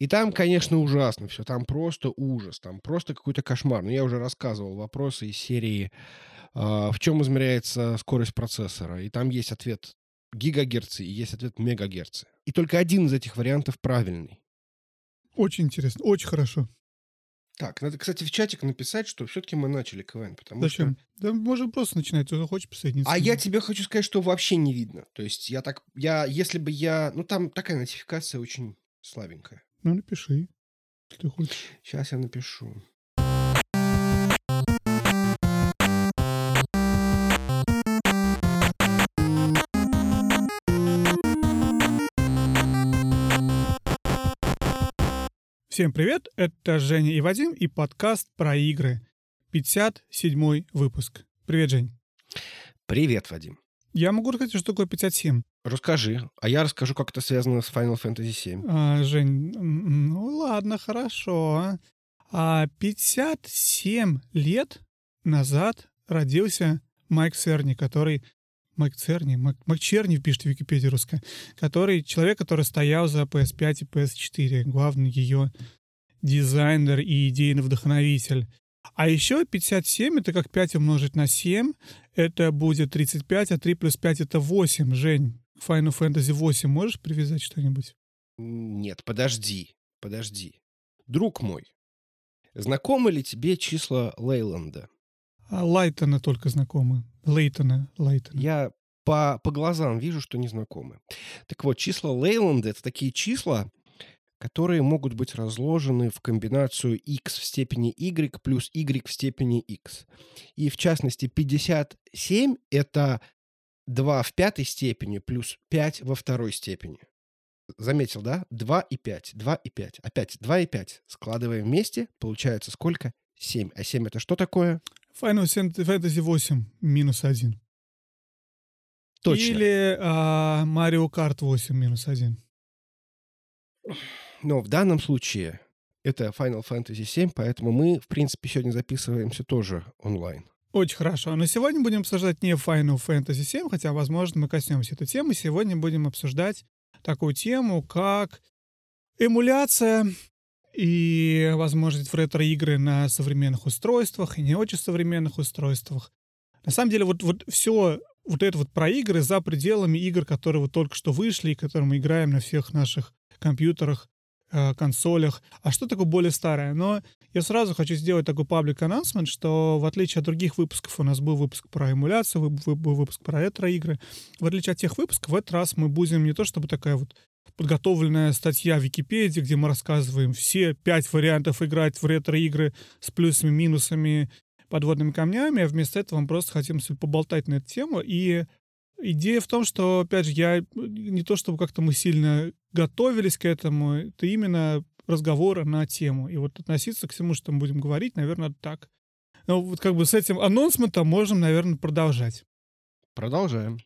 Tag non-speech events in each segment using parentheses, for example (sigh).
И там, конечно, ужасно все. Там просто ужас. Там просто какой-то кошмар. Но я уже рассказывал вопросы из серии а, «В чем измеряется скорость процессора?» И там есть ответ гигагерцы и есть ответ мегагерцы. И только один из этих вариантов правильный. Очень интересно, очень хорошо. Так, надо, кстати, в чатик написать, что все-таки мы начали КВН, потому Зачем? что... Да можем просто начинать, кто хочет присоединиться. А я тебе хочу сказать, что вообще не видно. То есть я так... Я, если бы я... Ну, там такая нотификация очень слабенькая. Ну, напиши, если ты хочешь. Сейчас я напишу. Всем привет, это Женя и Вадим и подкаст про игры. 57 выпуск. Привет, Жень. Привет, Вадим. Я могу рассказать, что такое 57. Расскажи. А я расскажу, как это связано с Final Fantasy 7. А, Жень, ну ладно, хорошо. А 57 лет назад родился Майк Церни, который... Майк Церни? Майк, Майк Черни пишет в Википедии русская. Который человек, который стоял за PS5 и PS4. Главный ее дизайнер и идейный вдохновитель. А еще 57 это как 5 умножить на 7, это будет 35, а 3 плюс 5 это 8. Жень, Final Fantasy 8 можешь привязать что-нибудь? Нет, подожди, подожди. Друг мой, знакомы ли тебе числа Лейланда? А Лайтона только знакомы. Лейтона, Лайтона. Я по, по глазам вижу, что не знакомы. Так вот, числа Лейланда — это такие числа, которые могут быть разложены в комбинацию x в степени y плюс y в степени x. И в частности 57 — это 2 в пятой степени плюс 5 во второй степени. Заметил, да? 2 и 5, 2 и 5. Опять 2 и 5. Складываем вместе, получается сколько? 7. А 7 это что такое? Final Fantasy 8 минус 1. Точно. Или а, Mario Kart 8 минус 1. Но в данном случае это Final Fantasy 7, поэтому мы, в принципе, сегодня записываемся тоже онлайн. Очень хорошо. Но сегодня будем обсуждать не Final Fantasy 7, хотя, возможно, мы коснемся этой темы. Сегодня будем обсуждать такую тему, как эмуляция и возможность в ретро-игры на современных устройствах и не очень современных устройствах. На самом деле, вот, вот все вот это вот про игры за пределами игр, которые вот только что вышли и которые мы играем на всех наших компьютерах, консолях. А что такое более старое? Но я сразу хочу сделать такой паблик анонсмент, что в отличие от других выпусков, у нас был выпуск про эмуляцию, был выпуск про ретро-игры. В отличие от тех выпусков, в этот раз мы будем не то чтобы такая вот подготовленная статья в Википедии, где мы рассказываем все пять вариантов играть в ретро-игры с плюсами, минусами, подводными камнями, а вместо этого мы просто хотим поболтать на эту тему. И идея в том, что, опять же, я не то чтобы как-то мы сильно готовились к этому, это именно разговоры на тему. И вот относиться к всему, что мы будем говорить, наверное, так. Но вот как бы с этим анонсментом можем, наверное, продолжать. Продолжаем.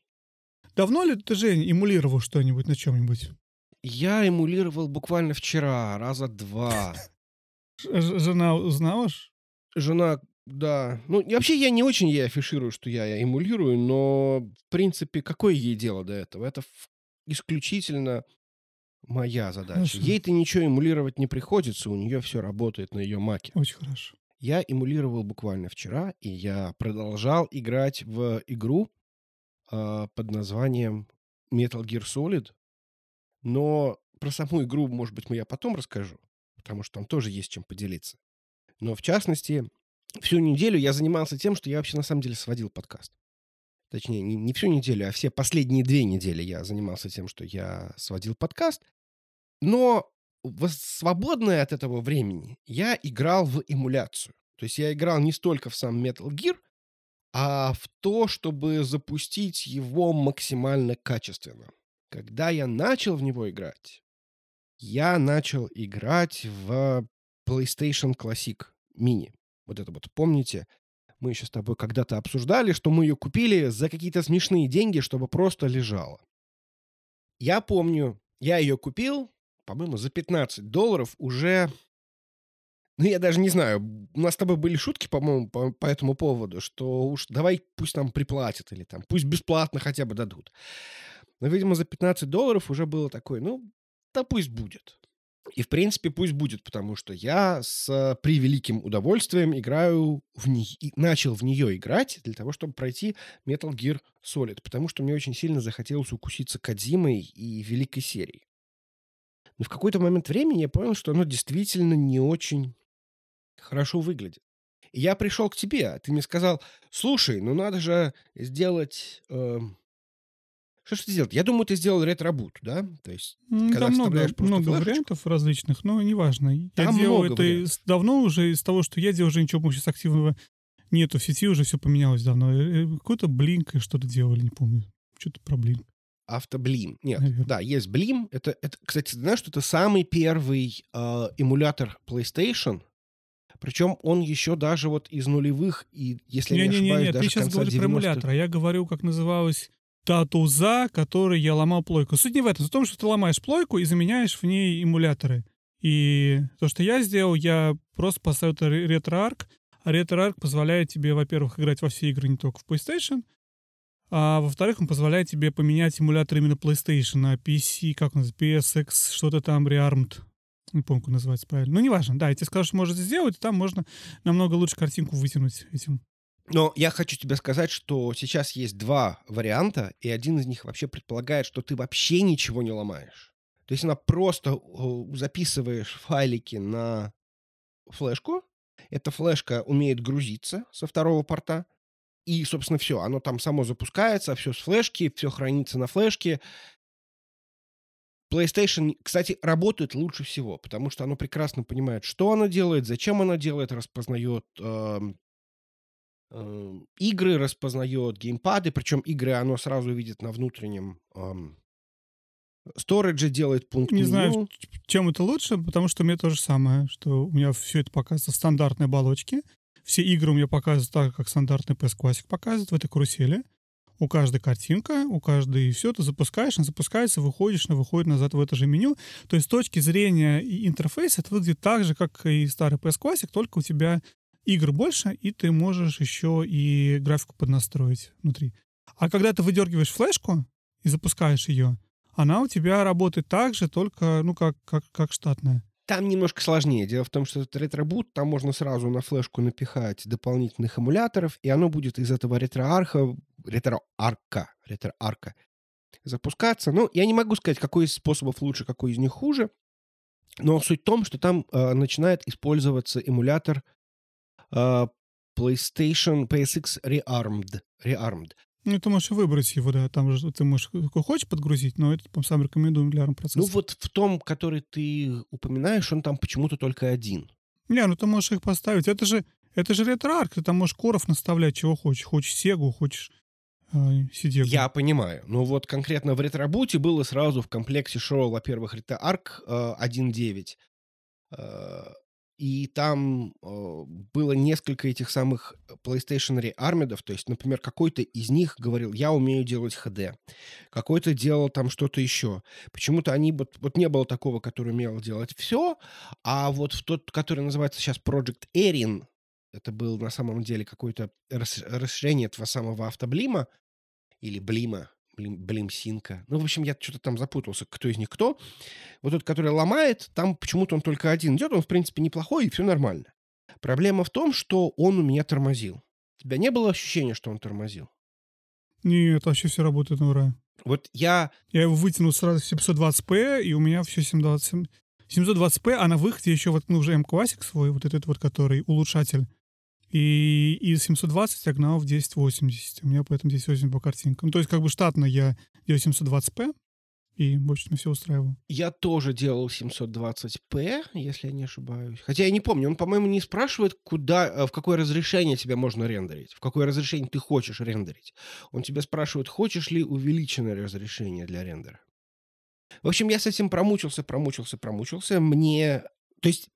Давно ли ты, Жень, эмулировал что-нибудь на чем-нибудь? Я эмулировал буквально вчера, раза два. Жена узнала? Жена, да. Ну, и вообще я не очень ей афиширую, что я эмулирую, но, в принципе, какое ей дело до этого? Это в- исключительно моя задача. Хорошо. Ей-то ничего эмулировать не приходится, у нее все работает на ее маке. Очень хорошо. Я эмулировал буквально вчера, и я продолжал играть в игру а, под названием Metal Gear Solid. Но про саму игру, может быть, я потом расскажу, потому что там тоже есть чем поделиться. Но в частности, всю неделю я занимался тем, что я вообще на самом деле сводил подкаст. Точнее, не, не всю неделю, а все последние две недели я занимался тем, что я сводил подкаст. Но в свободное от этого времени я играл в эмуляцию. То есть я играл не столько в сам Metal Gear, а в то, чтобы запустить его максимально качественно. Когда я начал в него играть, я начал играть в PlayStation Classic Mini. Вот это вот, помните? Мы еще с тобой когда-то обсуждали, что мы ее купили за какие-то смешные деньги, чтобы просто лежала. Я помню, я ее купил, по-моему, за 15 долларов уже... Ну, я даже не знаю, у нас с тобой были шутки, по-моему, по, по этому поводу, что уж давай пусть нам приплатят или там пусть бесплатно хотя бы дадут. Но, видимо, за 15 долларов уже было такое, ну, да пусть будет. И, в принципе, пусть будет, потому что я с превеликим удовольствием играю в ней и начал в нее играть для того, чтобы пройти Metal Gear Solid, потому что мне очень сильно захотелось укуситься Кодзимой и великой серией. Но в какой-то момент времени я понял, что оно действительно не очень хорошо выглядит. И я пришел к тебе, а ты мне сказал: "Слушай, ну надо же сделать, эм" Что ж ты сделал? Я думаю, ты сделал ретро-бут, да? То есть, М, когда там много много вариантов различных, но неважно. Я Там делал много это вариантов. давно уже. Из того, что я делал, уже ничего щас активного нету. В сети уже всё поменялось давно. Э, э, какой-то Blink и что-то делали, не помню. Чё-то про Blink. Автоблим. Нет, Наверно. да, есть Blim. Это это, кстати, ты знаешь, что это самый первый, а, эмулятор PlayStation. Причем он еще даже вот из нулевых и, если я Не не не не ошибаюсь, не, ты даже щас конца говоришь про 90-х. эмулятор, а я говорю, как называлась та туза, которой я ломал плойку. Суть не в этом. В том, что ты ломаешь плойку и заменяешь в ней эмуляторы. И то, что я сделал, я просто поставил это RetroArch. А RetroArch позволяет тебе, во-первых, играть во все игры, не только в PlayStation, а во-вторых, он позволяет тебе поменять эмулятор именно PlayStation на PC, как он называется, PSX, что-то там, Rearmed. Не помню, как называется правильно. Ну, неважно. Да, я тебе сказал, что можно сделать, и там можно намного лучше картинку вытянуть этим. Но я хочу тебе сказать, что сейчас есть 2 варианта, и один из них вообще предполагает, что ты вообще ничего не ломаешь. То есть она просто, э, записываешь файлики на флешку. Эта флешка умеет грузиться со второго порта. И, собственно, всё. Оно там само запускается, всё с флешки, всё хранится на флешке. PlayStation, кстати, работает лучше всего, потому что оно прекрасно понимает, что оно делает, зачем оно делает, распознает, эм, игры, распознает геймпады. Причем игры оно сразу видит на внутреннем, сторидже, делает пункт Не знаю, меню. чем это лучше, потому что у меня то же самое, что у меня всё это показывается в стандартной оболочке. Все игры у меня показывают так, как стандартный PS Classic показывает в этой карусели. У каждой картинка, у каждой всё. Ты запускаешь, она запускается, выходишь, она выходит назад в это же меню. То есть с точки зрения и интерфейса это выглядит так же, как и старый PS Classic, только у тебя игр больше, и ты можешь еще и графику поднастроить внутри. А когда ты выдергиваешь флешку и запускаешь ее, она у тебя работает так же, только, ну, как как как штатная. Там немножко сложнее. Дело в том, что это ретро-бут, там можно сразу на флешку напихать дополнительных эмуляторов, и оно будет из этого ретро-арха ретро-арка ретро-арка запускаться. Ну, я не могу сказать, какой из способов лучше, какой из них хуже. Но суть в том, что там, а, начинает использоваться эмулятор, PlayStation PSX Rearmed Rearmed. Ну, ты можешь выбрать его, да. Там же ты можешь какой хочешь подгрузить, но этот, по-моему, сам рекомендуем для Ну, ARM-процессора. вот в том, который ты упоминаешь, он там почему-то только один. Не, ну ты можешь их поставить. Это же это же RetroArch. Ты там можешь коров наставлять, чего хочешь. Хочешь Сегу, хочешь, а, Сидегу. Я понимаю. Но вот конкретно в ретро-буте было сразу в комплекте шел, во-первых, RetroArch, а, 1.9. И там, а, было несколько этих самых PlayStation Rearmed'ов. То есть, например, какой-то из них говорил: "Я умею делать HD". Какой-то делал там что-то еще. Почему-то они вот вот не было такого, который умел делать всё. А вот в тот, который называется щас Project Erin, это был на самом деле какое-то рас расширение этого самого автоблима или блима, блим блимсинка. Ну, в общем, я чё-то там запутался, кто из них кто. Вот тот, который ломает, там почему-то он только один идет. Он, в принципе, неплохой, и всё нормально. Проблема в том, что он у меня тормозил. У тебя не было ощущения, что он тормозил? Нет, вообще всё работает на ура. Вот я Я его вытянул сразу в 720p, и у меня всё 720 720p, а на выходе еще воткнул уже M-Classic свой, вот этот вот, который улучшатель. И из 720 я гнал в 1080. У меня поэтому 1080 по картинкам. То есть как бы штатно я делаю 720p, и больше меня всё устраивало. Я тоже делал 720p, если я не ошибаюсь. Хотя я не помню, он, по-моему, не спрашивает, куда, э, в какое разрешение тебе можно рендерить, в какое разрешение ты хочешь рендерить. Он тебя спрашивает, хочешь ли увеличенное разрешение для рендера. В общем, я с этим промучился, промучился, промучился. Мне то есть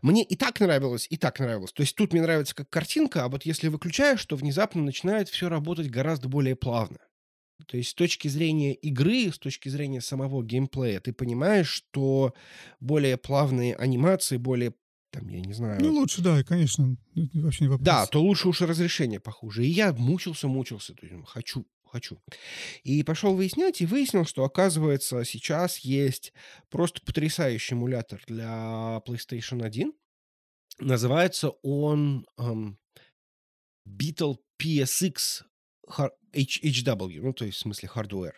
мне и так нравилось, и так нравилось. То есть тут мне нравится как картинка, а вот если выключаешь, то внезапно начинает всё работать гораздо более плавно. То есть с точки зрения игры, с точки зрения самого геймплея, ты понимаешь, что более плавные анимации, более, там, я не знаю Ну, лучше, да, конечно, вообще не вопрос. Да, то лучше уж разрешение похуже. И я мучился, мучился. То есть, хочу хочу. И пошел выяснять, и выяснил, что, оказывается, сейчас есть просто потрясающий эмулятор для PlayStation 1. Называется он эм, Beetle PSX HW, ну, то есть в смысле hardware.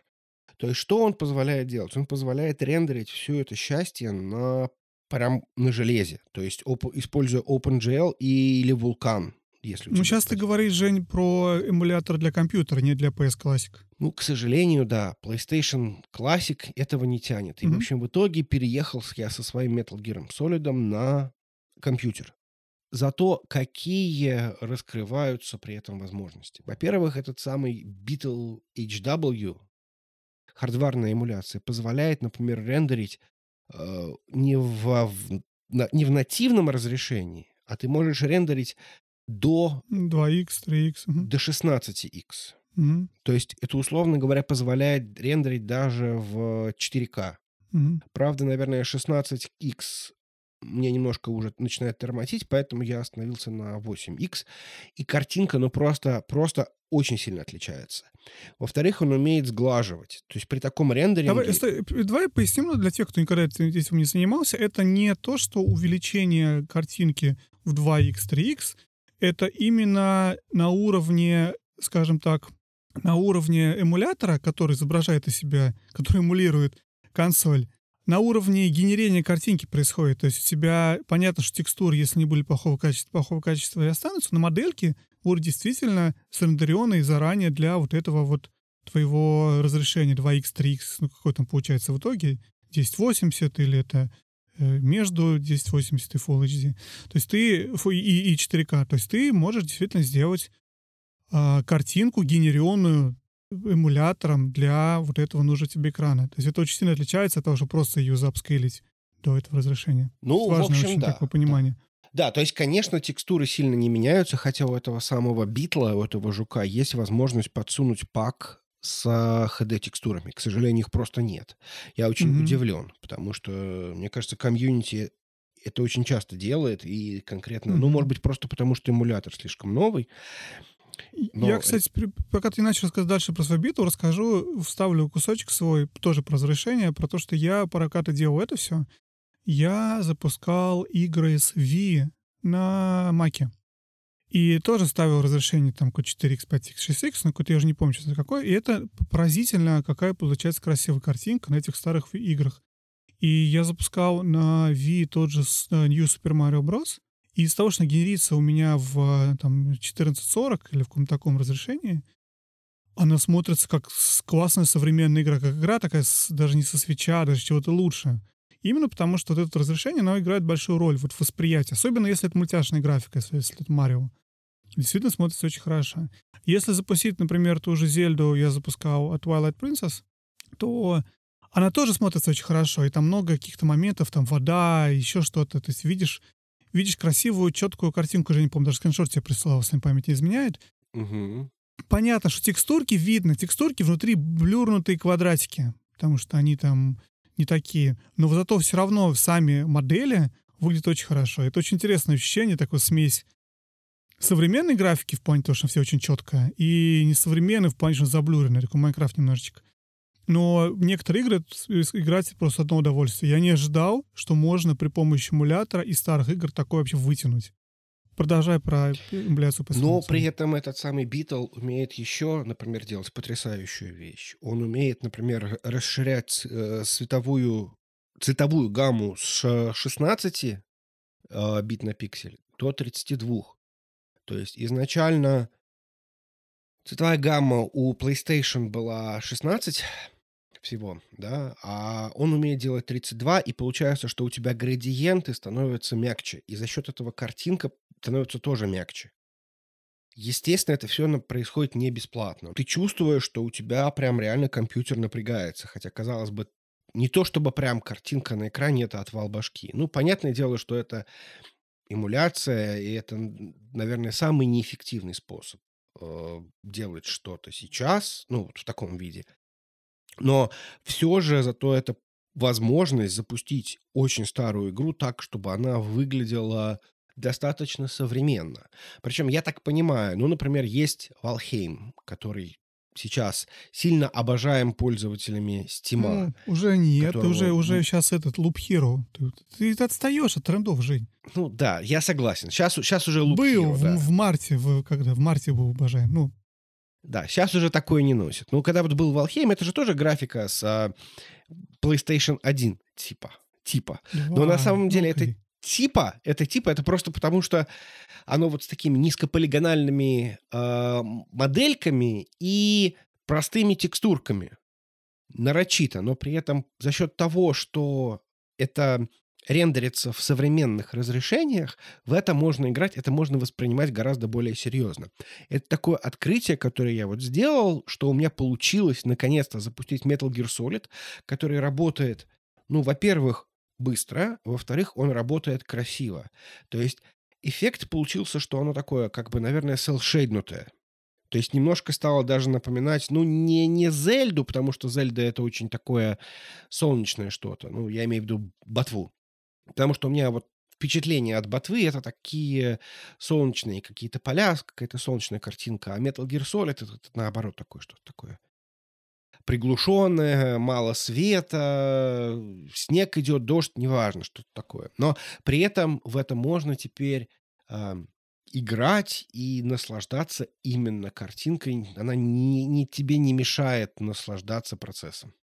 То есть что он позволяет делать? Он позволяет рендерить все это счастье на прям на железе, то есть оп- используя OpenGL или Vulkan, если Ну, сейчас ты говоришь, Жень, про эмулятор для компьютера, не для PS Classic. Ну, к сожалению, да, PlayStation Classic этого не тянет. И, в Мгм. общем, в итоге переехал я со своим Metal Gear Solid на компьютер. Зато какие раскрываются при этом возможности. Во-первых, этот самый Beetle HW, хардварная эмуляция, позволяет, например, рендерить э, не, в, в- на- не в нативном разрешении, а ты можешь рендерить до, 2x, 3x. мгм. до 16x. Мгм. То есть это, условно говоря, позволяет рендерить даже в 4К. Мгм. Правда, наверное, 16X мне немножко уже начинает тормозить, поэтому я остановился на 8X. И картинка, ну, просто, просто очень сильно отличается. Во-вторых, он умеет сглаживать. То есть при таком рендеринге... Давай, стой, давай поясним ну, для тех, кто никогда этим не занимался. Это не то, что увеличение картинки в 2x, 3x. Это именно на уровне, скажем так, на уровне эмулятора, который изображает из себя, (laughs) который эмулирует консоль, на уровне генерения картинки происходит. То есть у тебя понятно, что текстуры, если не были плохого качества, плохого качества и останутся, но модельки будут действительно срендеренные заранее для вот этого вот твоего разрешения 2x, 3x, ну какой там получается в итоге, 1080 или это между 1080 и Full HD. То есть ты, и, и 4К, то есть ты можешь действительно сделать а, картинку, генерированную эмулятором для вот этого нужного тебе экрана. То есть это очень сильно отличается от того, что просто ее запскейлить до этого разрешения. Ну, в Важное общем, очень да. такое понимание. Да, то есть, конечно, текстуры сильно не меняются, хотя у этого самого битла, у этого жука есть возможность подсунуть пак с HD-текстурами. К сожалению, их просто нет. Я очень Мгм. удивлен, потому что, мне кажется, комьюнити это очень часто делает, и конкретно, ну, Мгм. может быть, просто потому, что эмулятор слишком новый. Но Я, кстати, пока ты начал рассказывать дальше про свою биту, расскажу, вставлю кусочек свой, тоже про разрешение, про то, что я, пока ты делал это все, я запускал игры с V на Маке. И тоже ставил разрешение там какой 4x, 5x, 6x, но какой-то я уже не помню, честно, какой. И это поразительно, какая получается красивая картинка на этих старых играх. И я запускал на V тот же э, New Super Mario Bros. И из того, что генерится у меня в э, там, 1440 или в каком-то таком разрешении, она смотрится как классная современная игра, как игра такая, с- даже не со свеча, даже чего-то лучше. Именно потому, что вот это разрешение, оно играет большую роль вот в восприятии. Особенно если это мультяшная графика, если, это Марио. Действительно смотрится очень хорошо. Если запустить, например, ту же Зельду, я запускал от Twilight Princess, то она тоже смотрится очень хорошо. И там много каких-то моментов, там вода, еще что-то. То есть видишь, видишь красивую, четкую картинку, уже не помню, даже скриншот тебе прислал, если память не изменяет. Мгм. Понятно, что текстурки видно, текстурки внутри блюрнутые квадратики, потому что они там не такие. Но зато все равно сами модели выглядят очень хорошо. Это очень интересное ощущение, такой смесь современной графики в плане того, что все очень четко, и несовременной в плане, что заблюренной, такой Майнкрафт немножечко. Но некоторые игры с- играть просто одно удовольствие. Я не ожидал, что можно при помощи эмулятора из старых игр такое вообще вытянуть. Продолжай про эмуляцию по Но при этом этот самый Битл умеет еще, например, делать потрясающую вещь. Он умеет, например, расширять э, световую, цветовую гамму с 16 э, бит на пиксель до 32. То есть изначально цветовая гамма у PlayStation была 16 всего, да, а он умеет делать 32, и получается, что у тебя градиенты становятся мягче, и за счет этого картинка становится тоже мягче. Естественно, это все происходит не бесплатно. Ты чувствуешь, что у тебя прям реально компьютер напрягается, хотя, казалось бы, не то чтобы прям картинка на экране, это отвал башки. Ну, понятное дело, что это эмуляция, и это, наверное, самый неэффективный способ э, делать что-то сейчас, ну, вот в таком виде. Но все же зато это возможность запустить очень старую игру так, чтобы она выглядела достаточно современно. Причем, я так понимаю, ну, например, есть Valheim, который сейчас сильно обожаем пользователями "Стима", Ну, уже нет, которого, уже уже щас этот Loop Hero. Ты ты отстаёшь от трендов, Жень. Ну да, я согласен. Щас щас уже Loop Был Hero, в да. в марте, в когда в марте был обожаем. Ну, Да, щас уже такое не носят. Ну, когда вот был Valheim, это же тоже графика с, а, PlayStation 1 типа типа. Но на 2, самом деле это окей. типа это типа, это просто потому, что оно вот с такими низкополигональными, а, модельками и простыми текстурками. Нарочито, но при этом за счет того, что это рендерится в современных разрешениях, в это можно играть, это можно воспринимать гораздо более серьезно. Это такое открытие, которое я вот сделал, что у меня получилось наконец-то запустить Metal Gear Solid, который работает, ну, во-первых, быстро, во-вторых, он работает красиво. То есть эффект получился, что оно такое, как бы, наверное, селшейднутое. То есть немножко стало даже напоминать, ну, не не "Зельду", потому что "Зельда"- это очень такое солнечное что-то. Ну, я имею в виду ботву. Потому что у меня вот впечатления от ботвы- это такие солнечные какие-то поля, какая-то солнечная картинка, а Metal Gear Solid- это это наоборот такое, что-то такое приглушенное, мало света, снег идет, дождь, неважно, что-то такое. Но при этом в это можно теперь, ам, играть и наслаждаться именно картинкой. Она не не тебе не мешает наслаждаться процессом.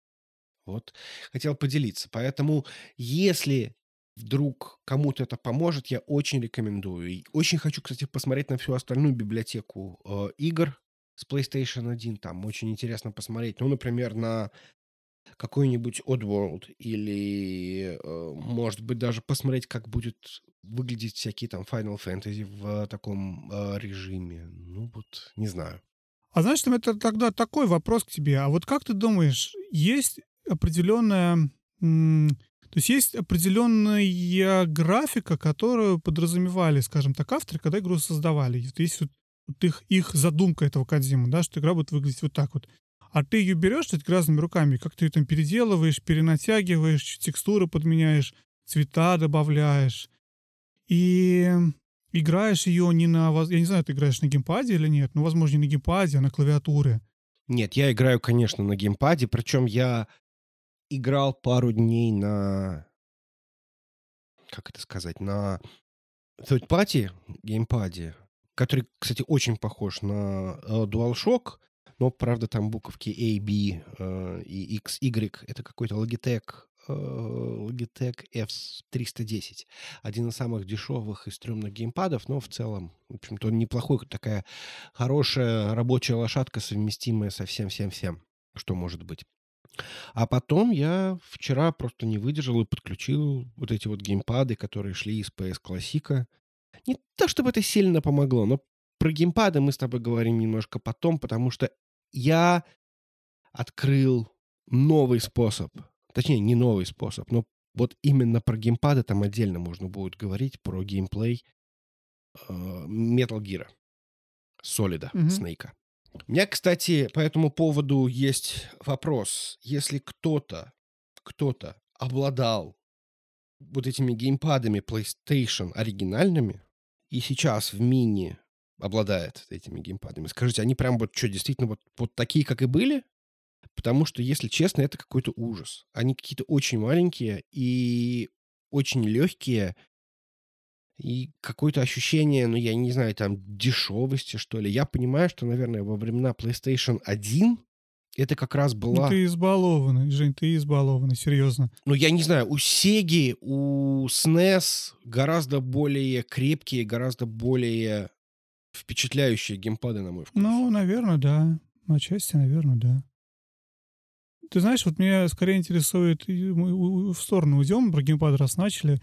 Вот хотел поделиться. Поэтому, если вдруг кому-то это поможет, я очень рекомендую. И очень хочу, кстати, посмотреть на всю остальную библиотеку, э, игр с PlayStation 1. Там очень интересно посмотреть. Ну, например, на какой-нибудь Oddworld или, э, может быть, даже посмотреть, как будет выглядеть всякие там Final Fantasy в таком, э, режиме. Ну вот, не знаю. А там это тогда такой вопрос к тебе. А вот как ты думаешь, есть определенная, то есть есть определенная графика, которую подразумевали, скажем так, авторы, когда игру создавали? Есть вот вот их их задумка этого Кодзимы, да, что игра будет выглядеть вот так вот. А ты её берёшь всё-таки разными руками, как ты её там переделываешь, перенатягиваешь, текстуры подменяешь, цвета добавляешь. И играешь её не на я не знаю, ты играешь на геймпаде или нет, ну, возможно, не на геймпаде, а на клавиатуре. Нет, я играю, конечно, на геймпаде, причем я играл пару дней на как это сказать, на third party геймпаде, который, кстати, очень похож на, э, DualShock, но, правда, там буковки A, B, э, и X, Y- это какой-то Logitech, э, Logitech F310. Один из самых дешевых и стрёмных геймпадов, но в целом, в общем-то, он неплохой, такая хорошая рабочая лошадка, совместимая со всем всем всем, что может быть. А потом я вчера просто не выдержал и подключил вот эти вот геймпады, которые шли из PS Classic. Не то чтобы это сильно помогло, но про геймпады мы с тобой говорим немножко потом, потому что я открыл новый способ. Точнее, не новый способ, но вот именно про геймпады там отдельно можно будет говорить, про геймплей, э, Metal Gear Мгм. Снейка. У меня, кстати, по этому поводу есть вопрос. Если кто-то кто-то обладал вот этими геймпадами PlayStation оригинальными и сейчас в мини обладает этими геймпадами, скажите, они прям вот чё, действительно вот вот такие, как и были? Потому что, если честно, это какой-то ужас. Они какие-то очень маленькие и очень легкие. И какое-то ощущение, ну, я не знаю, там, дешевости, что ли. Я понимаю, что, наверное, во времена PlayStation 1 это как раз Ну, была ты избалованный, Жень, ты избалованный, серьезно. ну, я не знаю, у Сеги, у SNES гораздо более крепкие, гораздо более впечатляющие геймпады, на мой вкус. Ну, наверно, да. Отчасти, наверно, да. Ты знаешь, вот меня скорее интересует, мы в сторону уйдем, про геймпад раз начали.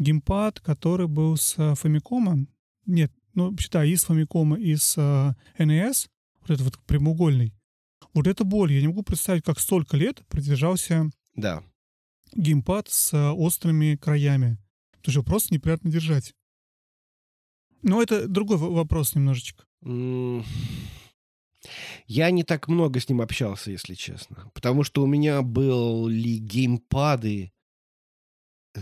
Геймпад, который был с "Фамикома". Нет, ну, вообще, да, и с "Фамикома", и с, а, NES. Вот этот вот прямоугольный. Вот это боль. Я не могу представить, как столько лет продержался Да. геймпад с острыми краями. Потому что просто неприятно держать. Но это другой вопрос немножечко. Я не так много с ним общался, если честно. Потому что у меня были геймпады э,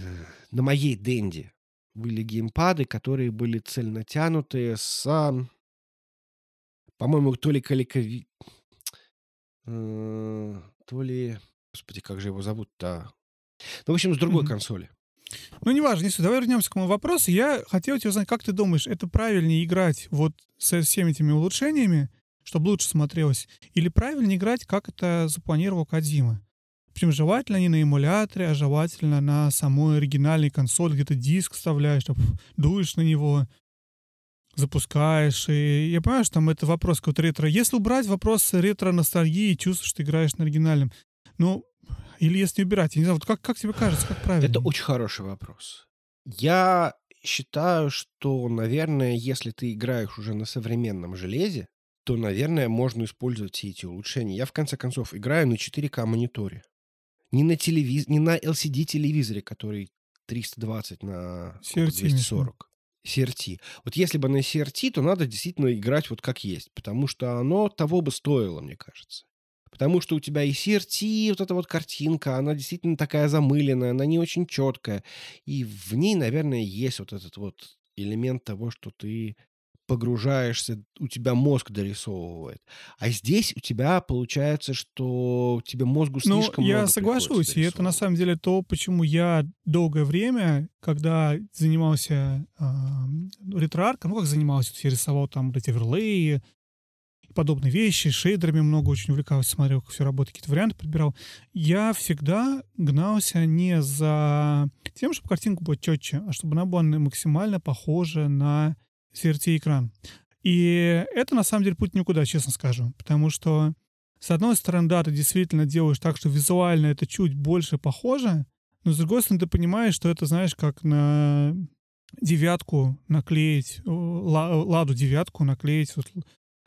на моей Денди были геймпады, которые были цельнотянутые с, ам по-моему, то ли каликови Э, то ли Господи, как же его зовут-то? Ну, в общем, с другой Мгм. консоли. Ну, неважно, не суть. Давай вернемся к моему вопросу. Я хотел тебя узнать, как ты думаешь, это правильнее играть вот со всеми этими улучшениями, чтобы лучше смотрелось, или правильнее играть, как это запланировал Кодзима? Причем желательно не на эмуляторе, а желательно на самой оригинальной консоли, где ты диск вставляешь, там, дуешь на него, запускаешь. И я понимаю, что там это вопрос какой-то ретро. Если убрать вопрос ретро-ностальгии, чувствуешь, что ты играешь на оригинальном, ну, или если убирать, я не знаю, вот как, как тебе кажется, как правильно? Это очень хороший вопрос. Я считаю, что, наверное, если ты играешь уже на современном железе, то, наверное, можно использовать все эти улучшения. Я, в конце концов, играю на 4К мониторе. Не на, телевиз... не на LCD-телевизоре, который 320 на CRT, имеешь в виду? 240. CRT. Вот если бы на CRT, то надо действительно играть вот как есть, потому что оно того бы стоило, мне кажется. Потому что у тебя и CRT, вот эта вот картинка, она действительно такая замыленная, она не очень четкая. И в ней, наверное, есть вот этот вот элемент того, что ты погружаешься, у тебя мозг дорисовывает. А здесь у тебя получается, что тебе мозгу Ну, слишком я много соглашусь, и это на самом деле то, почему я долгое время, когда занимался ам, ретро-арком, ну как занимался, то есть я рисовал там эти оверлеи и подобные вещи, шейдерами много очень увлекался, смотрел, как все работает, какие-то варианты подбирал. Я всегда гнался не за тем, чтобы картинка была четче, а чтобы она была максимально похожа на CRT-экран. И это, на самом деле, путь никуда, честно скажу. Потому что, с одной стороны, да, ты действительно делаешь так, что визуально это чуть больше похоже, но, с другой стороны, ты понимаешь, что это, знаешь, как на девятку наклеить, э, ла- ладу девятку наклеить вот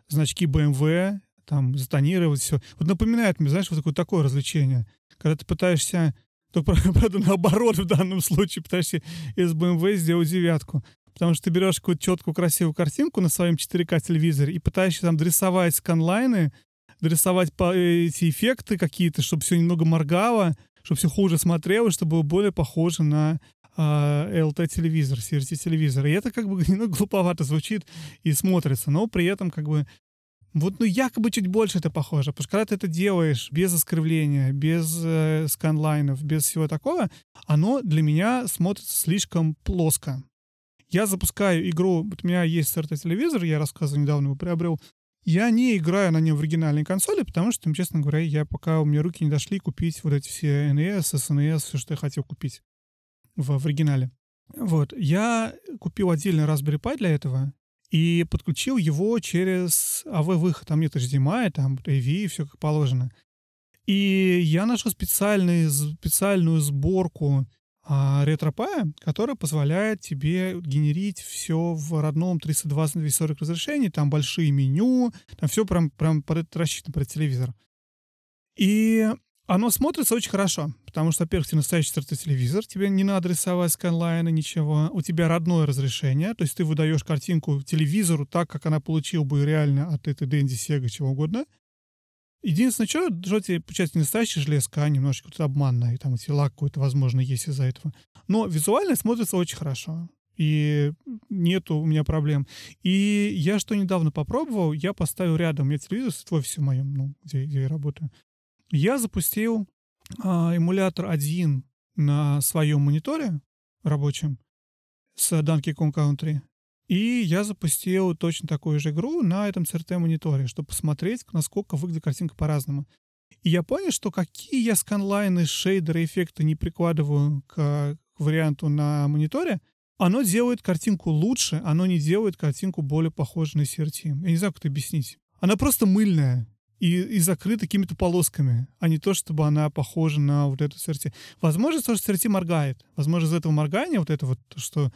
значки BMW, там, затонировать все. Вот напоминает мне, знаешь, вот такое, такое развлечение. Когда ты пытаешься, только, (laughs) правда, наоборот в данном случае, пытаешься из BMW сделать девятку. Потому что ты берешь какую-то четкую, красивую картинку на своем 4К телевизоре и пытаешься там дорисовать сканлайны, дорисовать по- эти эффекты какие-то, чтобы все немного моргало, чтобы все хуже смотрелось, чтобы было более похоже на LT-телевизор, CRT-телевизор. И это как бы (laughs) немного глуповато звучит и смотрится, но при этом как бы вот, ну, якобы чуть больше это похоже. Потому что когда ты это делаешь без искривления, без э, сканлайнов, без всего такого, оно для меня смотрится слишком плоско. Я запускаю игру, вот у меня есть CRT-телевизор, я рассказывал, недавно его приобрел. Я не играю на нем в оригинальной консоли, потому что, честно говоря, я пока у меня руки не дошли купить вот эти все NES, SNES, все, что я хотел купить в, в оригинале. Вот. Я купил отдельный Raspberry Pi для этого и подключил его через AV-выход. Там нет HDMI, там AV, все как положено. И я нашел специальный, специальную сборку ретропая, которая позволяет тебе генерить все в родном 320 на 240 разрешении, там большие меню, там все прям, прям под рассчитано под телевизор. И оно смотрится очень хорошо, потому что, во-первых, тебе настоящий телевизор, тебе не надо рисовать сканлайны, ничего. У тебя родное разрешение, то есть ты выдаешь картинку телевизору так, как она получила бы реально от этой Дэнди Сега, чего угодно. Единственное, что, тебе, получается, не настоящая железка, а немножечко тут обманная, и там эти лак какой-то, возможно, есть из-за этого. Но визуально смотрится очень хорошо. И нету у меня проблем. И я что недавно попробовал, я поставил рядом, у меня телевизор в офисе моем, ну, где, где я работаю. Я запустил а, эмулятор 1 на своем мониторе рабочем с Donkey Kong Country. И я запустил точно такую же игру на этом CRT-мониторе, чтобы посмотреть, насколько выглядит картинка по-разному. И я понял, что какие я сканлайны, шейдеры, эффекты не прикладываю к, варианту на мониторе, оно делает картинку лучше, оно не делает картинку более похожей на CRT. Я не знаю, как это объяснить. Она просто мыльная и, и закрыта какими-то полосками, а не то, чтобы она похожа на вот эту CRT. Возможно, то, что CRT моргает. Возможно, из этого моргания вот это вот, что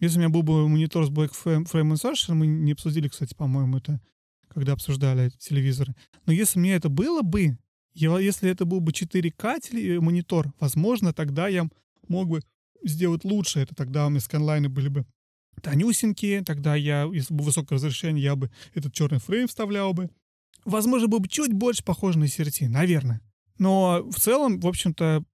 если у меня был бы монитор с Black Frame Insertion, мы не обсудили, кстати, по-моему, это, когда обсуждали телевизоры. Но если мне это было бы, если это был бы 4К монитор, возможно, тогда я мог бы сделать лучше это, тогда у меня сканлайны были бы тонюсенькие, тогда я, если бы высокое разрешение, я бы этот черный фрейм вставлял бы. Возможно, был бы чуть больше похож на CRT, наверное. Но в целом, в общем-то,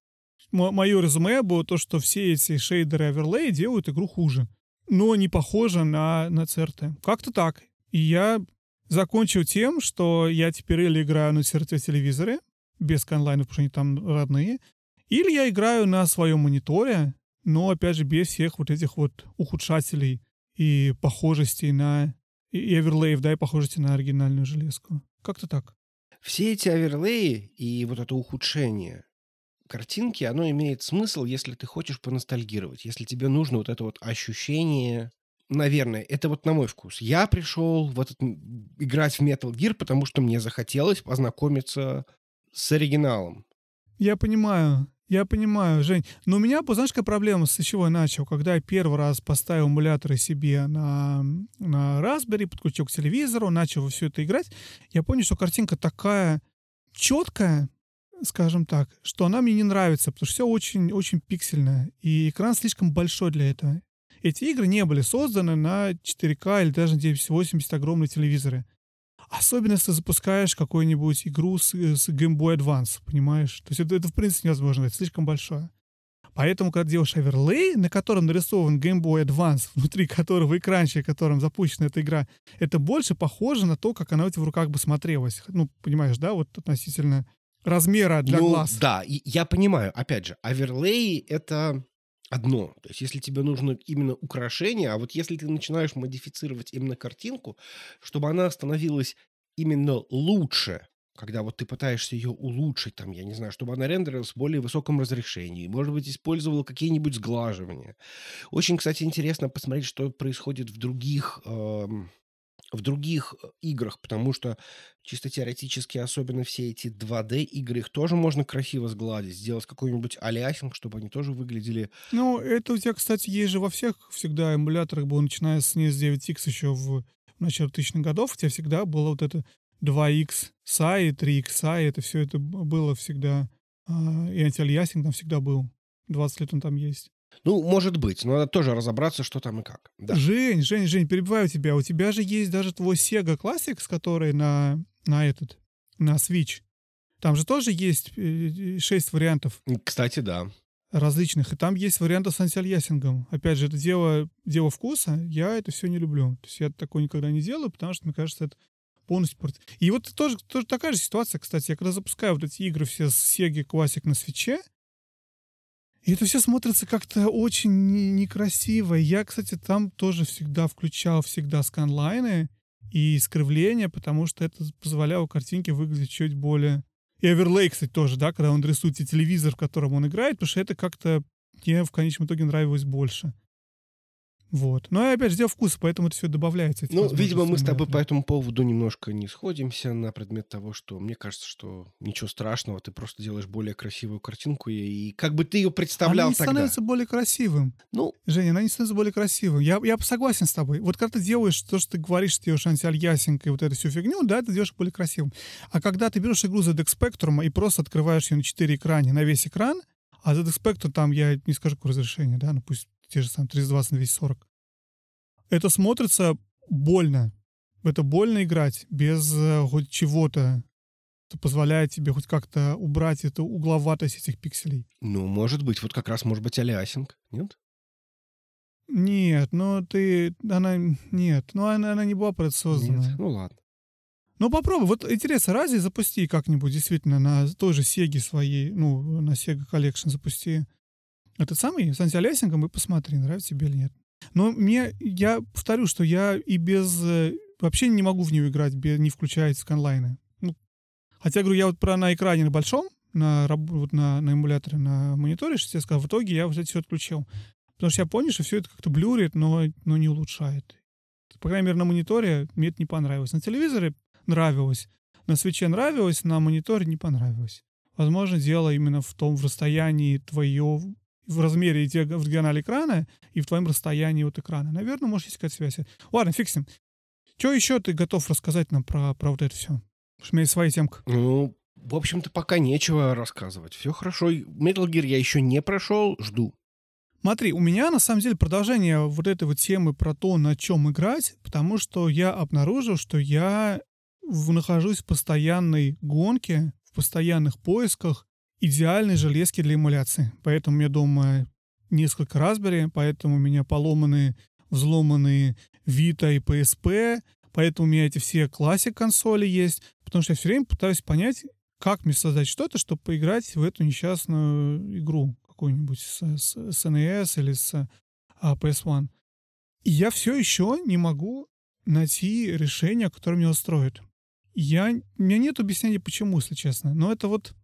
мое резюме было то, что все эти шейдеры оверлей делают игру хуже, но не похоже на, на CRT. Как-то так. И я закончил тем, что я теперь или играю на телевизоре, без онлайна, потому что они там родные, или я играю на своем мониторе, но, опять же, без всех вот этих вот ухудшателей и похожестей на... и оверлеев, да, и похожести на оригинальную железку. Как-то так. Все эти оверлеи и вот это ухудшение картинки, оно имеет смысл, если ты хочешь поностальгировать, если тебе нужно вот это вот ощущение Наверное, это вот на мой вкус. Я пришел в этот играть в Metal Gear, потому что мне захотелось познакомиться с оригиналом. Я понимаю, я понимаю, Жень. Но у меня, знаешь, какая проблема, с чего я начал? Когда я первый раз поставил эмуляторы себе на, на Raspberry, подключил к телевизору, начал все это играть, я понял, что картинка такая четкая, скажем так, что она мне не нравится, потому что все очень, очень пиксельное, и экран слишком большой для этого. Эти игры не были созданы на 4К или даже 980 огромные телевизоры. Особенно, если запускаешь какую-нибудь игру с, с Game Boy Advance, понимаешь? То есть это, это в принципе невозможно, это слишком большое. Поэтому, когда делаешь оверлей, на котором нарисован Game Boy Advance, (laughs) внутри которого экранчик, которым запущена эта игра, это больше похоже на то, как она у тебя в руках бы смотрелась. Ну, понимаешь, да, вот относительно размера для ну, глаз. Да, я понимаю. Опять же, оверлей — это одно. То есть если тебе нужно именно украшение, а вот если ты начинаешь модифицировать именно картинку, чтобы она становилась именно лучше, когда вот ты пытаешься ее улучшить, там, я не знаю, чтобы она рендерилась в более высоком разрешении, может быть, использовала какие-нибудь сглаживания. Очень, кстати, интересно посмотреть, что происходит в других эм, в других э, играх, потому что чисто теоретически, особенно все эти 2D игры, их тоже можно красиво сгладить, сделать какой-нибудь алиасинг, чтобы они тоже выглядели... Ну, это у тебя, кстати, есть же во всех всегда эмуляторах было, начиная с NES 9X еще в начале 2000-х годов, у тебя всегда было вот это 2X SAI, 3X SAI, это все это было всегда, а, и антиалиасинг там всегда был. 20 лет он там есть. Ну, может быть, но надо тоже разобраться, что там и как. Да. Жень, Жень, Жень, перебиваю тебя. У тебя же есть даже твой Sega Classic, с которой на, на этот, на Switch. Там же тоже есть э, шесть вариантов. Кстати, да. Различных. И там есть варианты с антиалиасингом. Опять же, это дело, дело вкуса. Я это все не люблю. То есть я такое никогда не делаю, потому что, мне кажется, это полностью. И вот тоже, тоже такая же ситуация, кстати. Я когда запускаю вот эти игры все с Sega Classic на свече, и это все смотрится как-то очень некрасиво. Я, кстати, там тоже всегда включал всегда сканлайны и искривления, потому что это позволяло картинке выглядеть чуть более... И оверлей, кстати, тоже, да, когда он рисует телевизор, в котором он играет, потому что это как-то мне в конечном итоге нравилось больше. Вот. Но опять же, дело вкуса, поэтому это все добавляется. Ну, видимо, мы с тобой по этому поводу немножко не сходимся на предмет того, что мне кажется, что ничего страшного, ты просто делаешь более красивую картинку, и, и как бы ты ее представлял она не тогда. становится более красивым. Ну, Женя, она не становится более красивым. Я, я согласен с тобой. Вот когда ты делаешь то, что ты говоришь, что делаешь антиальясинг и вот эту всю фигню, да, ты делаешь более красивым. А когда ты берешь игру ZX Spectrum и просто открываешь ее на 4 экране, на весь экран, а ZX Spectrum там, я не скажу, какое разрешение, да, ну пусть те же самые 320 на 240 это смотрится больно. Это больно играть без э, хоть чего-то. Это позволяет тебе хоть как-то убрать эту угловатость этих пикселей. Ну, может быть, вот как раз может быть алиасинг, нет? Нет, ну ты... Она... Нет, ну она, она не была предсоздана. Нет, ну ладно. Ну попробуй, вот интересно, разве запусти как-нибудь действительно на той же Сеге своей, ну, на Sega Collection запусти этот самый с антиалиасингом и посмотри, нравится тебе или нет. Но мне, я повторю, что я и без... Э, вообще не могу в нее играть, без, не включая сканлайны. Ну, хотя, говорю, я вот про на экране на большом, на, вот на, на эмуляторе, на мониторе 6 в итоге я вот это все отключил. Потому что я понял, что все это как-то блюрит, но, но не улучшает. По крайней мере, на мониторе мне это не понравилось. На телевизоре нравилось. На свече нравилось, на мониторе не понравилось. Возможно, дело именно в том, в расстоянии твоего в размере в диагонали экрана и в твоем расстоянии от экрана. Наверное, может, есть какая-то связь. Ладно, фиксим. Что еще ты готов рассказать нам про, про вот это все? Потому что у меня есть своя темка. Ну, в общем-то, пока нечего рассказывать. Все хорошо. Metal Gear я еще не прошел, жду. Смотри, у меня на самом деле продолжение вот этой вот темы про то, на чем играть, потому что я обнаружил, что я нахожусь в постоянной гонке, в постоянных поисках идеальной железки для эмуляции. Поэтому у меня дома несколько Raspberry, поэтому у меня поломанные, взломанные Vita и PSP, Поэтому у меня эти все классик консоли есть, потому что я все время пытаюсь понять, как мне создать что-то, чтобы поиграть в эту несчастную игру какую-нибудь с, с, с NES или с а, PS1. И я все еще не могу найти решение, которое меня устроит. Я, у меня нет объяснения, почему, если честно. Но это вот...